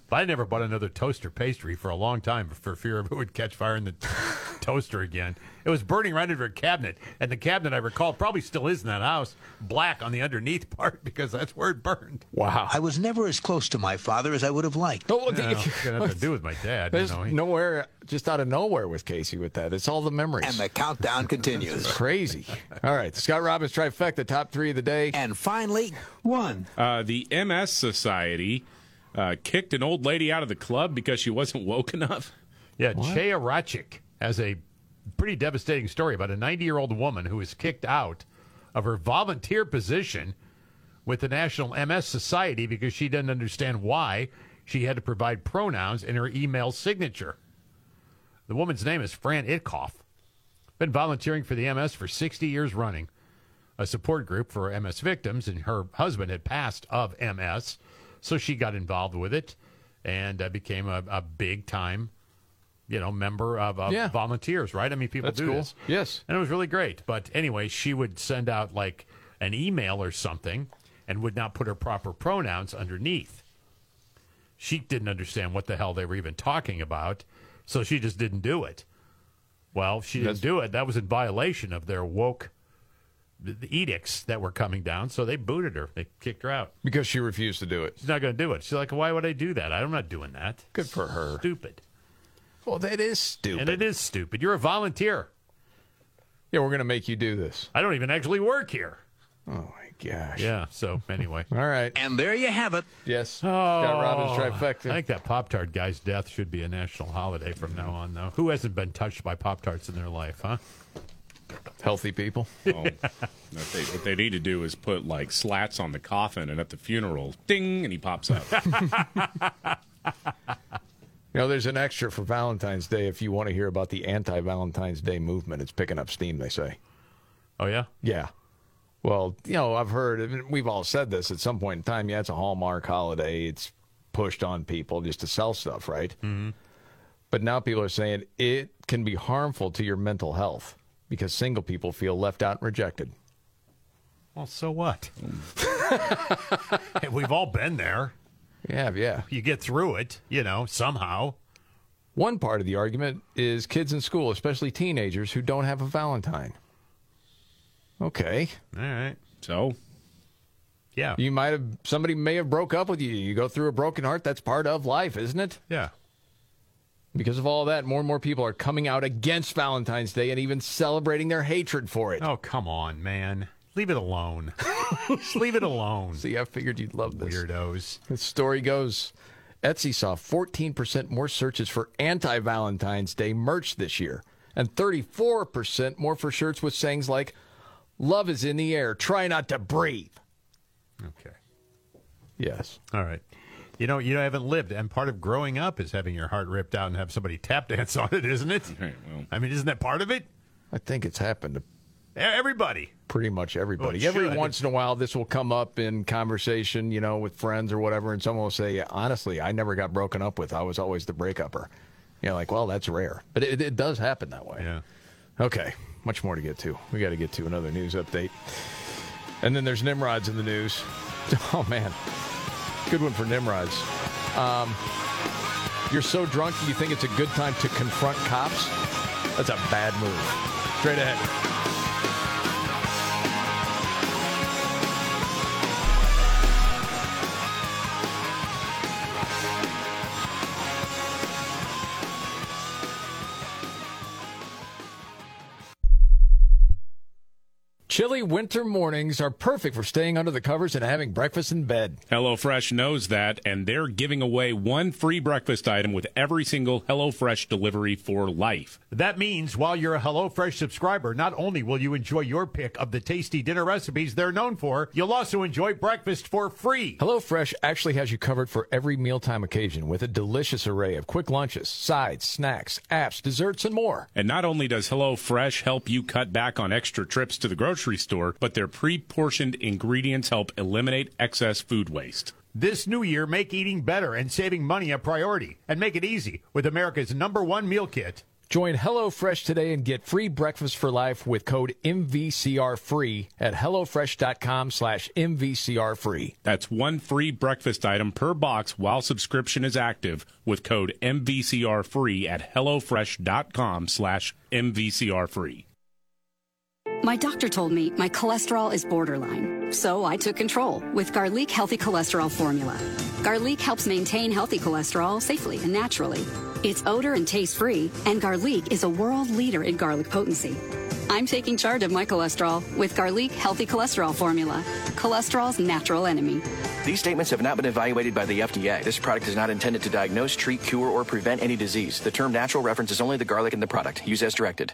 But I never bought another toaster pastry for a long time for fear of it would catch fire in the toaster again. It was burning right under a cabinet, and the cabinet I recall probably still is in that house, black on the underneath part because that's where it burned. Wow. I was never as close to my father as I would have liked. Oh, You know, it's gonna have to do with my dad. You There's know, he- nowhere, just out of nowhere with Casey with that. It's all the memories. And the countdown continues. Crazy. All right, Scott Robbins trifecta, top three of the day. And finally, one. Uh, the MS Society uh, kicked an old lady out of the club because she wasn't woke enough. Yeah, Chaya Raichik has a pretty devastating story about a 90 year old woman who was kicked out of her volunteer position with the National MS Society because she didn't understand why she had to provide pronouns in her email signature. The woman's name is Fran Itkoff. Been volunteering for the MS for 60 years running, a support group for MS victims, and her husband had passed of MS, so she got involved with it and uh, became a, a big time, you know, member of, of Yeah. volunteers. Right? I mean, people That's do cool. this, Yes. and it was really great. But anyway, she would send out like an email or something, and would not put her proper pronouns underneath. She didn't understand what the hell they were even talking about, so she just didn't do it. Well, she didn't do it. That was in violation of their woke the, the edicts that were coming down. So they booted her. They kicked her out. Because she refused to do it. She's not going to do it. She's like, why would I do that? I'm not doing that. Good for her. Stupid. Well, that is stupid. And it is stupid. You're a volunteer. Yeah, we're going to make you do this. I don't even actually work here. Oh, my gosh. Yeah. So anyway. All right. And there you have it. Yes. Oh, Scott Robbins trifecta. I think that Pop Tart guy's death should be a national holiday from now on, though. Who hasn't been touched by Pop Tarts in their life, huh? Healthy people. Oh, what, they, what they need to do is put like slats on the coffin, and at the funeral, ding, and he pops up. You know, there's an extra for Valentine's Day if you want to hear about the anti Valentine's Day movement. It's picking up steam, they say. Oh, yeah? Yeah. Well, you know, I've heard, we've all said this at some point in time. Yeah, it's a Hallmark holiday. It's pushed on people just to sell stuff, right? Mm-hmm. But now people are saying it can be harmful to your mental health because single people feel left out and rejected. Well, so what? Hey, We've all been there. Yeah, yeah. You get through it, you know, somehow. One part of the argument is kids in school, especially teenagers, who don't have a Valentine. Okay. All right. so, Yeah. You might have, somebody may have broke up with you. You go through a broken heart. That's part of life, isn't it? Yeah. Because of all that, more and more people are coming out against Valentine's Day and even celebrating their hatred for it. Oh, come on, man. Leave it alone. Just leave it alone. See, I figured you'd love this. Weirdos. The story goes Etsy saw 14% more searches for anti Valentine's Day merch this year, and 34% more for shirts with sayings like, Love is in the air, try not to breathe. Okay. Yes. All right. You know, you haven't lived, and part of growing up is having your heart ripped out and have somebody tap dance on it, isn't it? Right, well. I mean, isn't that part of it? I think it's happened to Everybody. Pretty much everybody. Well, Every should. once in a while, this will come up in conversation, you know, with friends or whatever, and someone will say, "Honestly, I never got broken up with. I was always the breakupper." You know, like, well, that's rare, but it, it does happen that way. Yeah. Okay, much more to get to. We got to get to another news update, and then there's Nimrods in the news. Oh man, good one for Nimrods. Um, you're so drunk you think it's a good time to confront cops. That's a bad move. Straight ahead. Chilly winter mornings are perfect for staying under the covers and having breakfast in bed. HelloFresh knows that, and they're giving away one free breakfast item with every single HelloFresh delivery for life. That means while you're a HelloFresh subscriber, not only will you enjoy your pick of the tasty dinner recipes they're known for, you'll also enjoy breakfast for free. HelloFresh actually has you covered for every mealtime occasion with a delicious array of quick lunches, sides, snacks, apps, desserts, and more. And not only does HelloFresh help you cut back on extra trips to the grocery store, but their pre-portioned ingredients help eliminate excess food waste. This new year, make eating better and saving money a priority. And make it easy with America's number one meal kit. Join HelloFresh today and get free breakfast for life with code MVCRFREE at HelloFresh.com slash MVCRFree. That's one free breakfast item per box while subscription is active with code MVCRFree at HelloFresh.com slash MVCRFree. My doctor told me my cholesterol is borderline, so I took control with Garlique Healthy Cholesterol Formula. Garlique helps maintain healthy cholesterol safely and naturally. It's odor and taste free, and Garlique is a world leader in garlic potency. I'm taking charge of my cholesterol with Garlique Healthy Cholesterol Formula, cholesterol's natural enemy. These statements have not been evaluated by the FDA. This product is not intended to diagnose, treat, cure, or prevent any disease. The term natural references only the garlic in the product. Use as directed.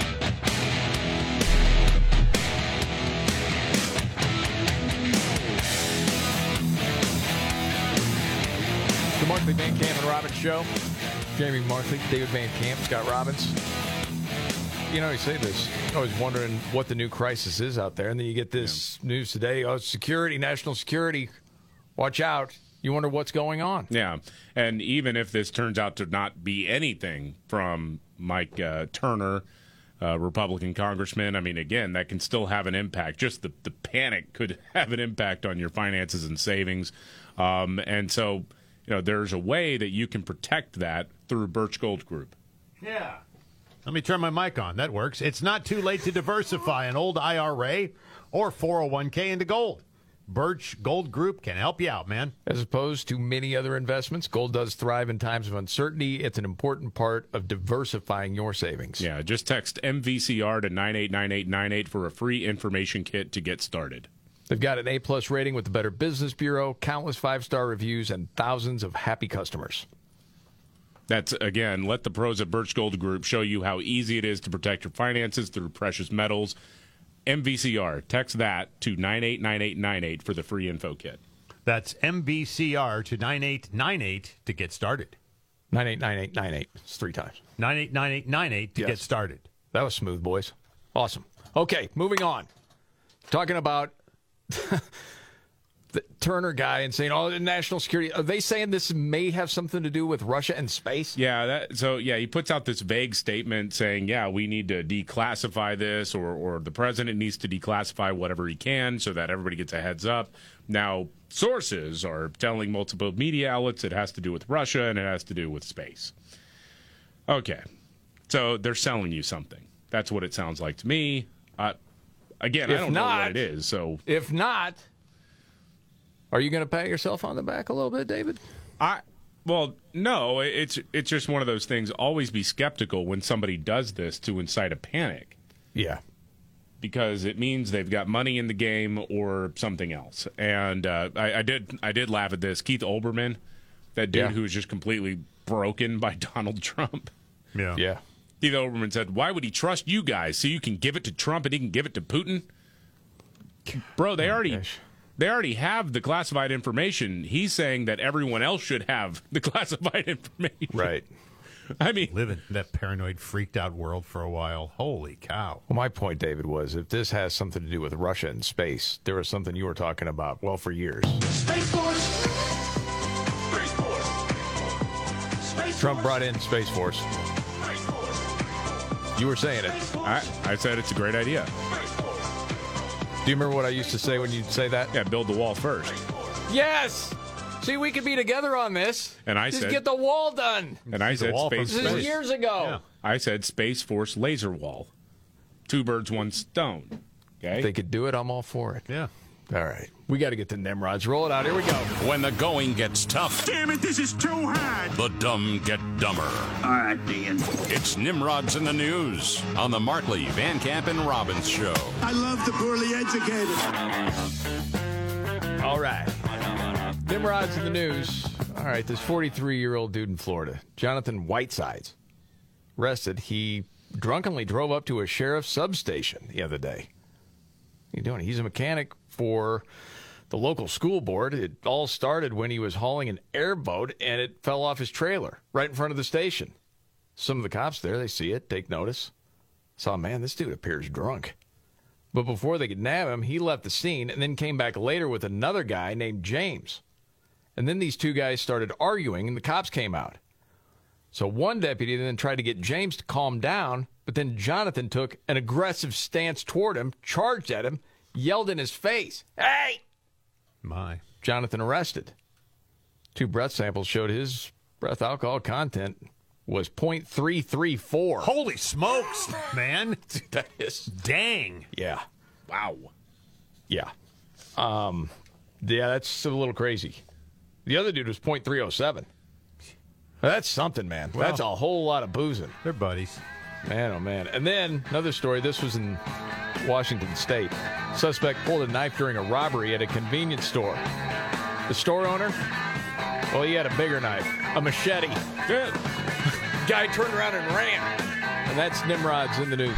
The Markley Van Camp and Robbins Show. Jamie Markley, David Van Camp, Scott Robbins. You know, you say this. I was wondering what the new crisis is out there, and then you get this news today. Oh, security, national security. Watch out. You wonder what's going on. Yeah. And even if this turns out to not be anything from Mike uh, Turner, uh, Republican congressman, I mean, again, that can still have an impact. Just the, the panic could have an impact on your finances and savings. Um, and so, you know, there's a way that you can protect that through Birch Gold Group. Yeah. Let me turn my mic on. That works. It's not too late to diversify an old IRA or 401k into gold. Birch Gold Group can help you out, man. As opposed to many other investments, gold does thrive in times of uncertainty. It's an important part of diversifying your savings. Yeah, just text MVCR to 989898 for a free information kit to get started. They've got an A plus rating with the Better Business Bureau, countless five star reviews, and thousands of happy customers. That's again, let the pros at Birch Gold Group show you how easy it is to protect your finances through precious metals. MVCR, text that to 989898 for the free info kit. That's MVCR to 9898 to get started. 989898. It's three times. 989898 to Yes. get started. That was smooth, boys. Awesome. Okay, moving on. Talking about the Turner guy and saying, "Oh, national security." Are they saying this may have something to do with Russia and space? Yeah, that, so yeah, he puts out this vague statement saying, "Yeah, we need to declassify this, or or the president needs to declassify whatever he can, so that everybody gets a heads up." Now, sources are telling multiple media outlets it has to do with Russia and it has to do with space. Okay, so they're selling you something. That's what it sounds like to me. Uh, again, I If don't know what it is. So If not, are you going to pat yourself on the back a little bit, David? I well, no, it's it's just one of those things. Always be skeptical when somebody does this to incite a panic. Yeah. because it means they've got money in the game or something else. And uh, I, I did I did laugh at this. Keith Olbermann, that dude Yeah. who was just completely broken by Donald Trump. Yeah. Yeah. Keith Olbermann said, "Why would he trust you guys so you can give it to Trump and he can give it to Putin?" Bro, they oh already they already have the classified information. He's saying that everyone else should have the classified information. Right. I mean, living in that paranoid, freaked out world for a while. Holy cow! Well, my point, David, was if this has something to do with Russia and space, there was something you were talking about, well, for years. Space Force! Space Force! Space Trump brought in Space Force. You were saying it. I, I said it's a great idea. Do you remember what I used to say when you'd say that? Yeah, build the wall first. Yes. See, we could be together on this. And I Just said- get the wall done. And I said space This is Force. years ago. I said Space Force laser wall. Two birds, one stone. Okay. If they could do it, I'm all for it. Yeah. All right. We got to get the Nimrods. Roll it out. Here we go. When the going gets tough, Damn it, this is too hard. the dumb get dumber. All right, Dean. It's Nimrods in the News on the Markley, Van Camp, and Robbins Show. I love the poorly educated. All right. Nimrods in the news. All right. This 43 year old dude in Florida, Jonathan Whitesides, arrested. He drunkenly drove up to a sheriff's substation the other day. What are you doing? He's a mechanic for the local school board. It all started when he was hauling an airboat and it fell off his trailer right in front of the station. Some of the cops there, they see it, take notice. Saw, man, this dude appears drunk. But before they could nab him, he left the scene and then came back later with another guy named James. And then these two guys started arguing and the cops came out. So one deputy then tried to get James to calm down, but then Jonathan took an aggressive stance toward him, charged at him, yelled in his face, Hey! My. Jonathan arrested. Two breath samples showed his breath alcohol content was 0.334. Holy smokes, man. that is Dang. Yeah. Wow. Yeah. Um, yeah, that's a little crazy. The other dude was 0.307. That's something, man. Well- that's a whole lot of boozing. They're buddies. Man, oh man. And then another story. This was in Washington State. Suspect pulled a knife during a robbery at a convenience store. The store owner, well, he had a bigger knife, a machete. Guy turned around and ran. And that's Nimrod's in the news.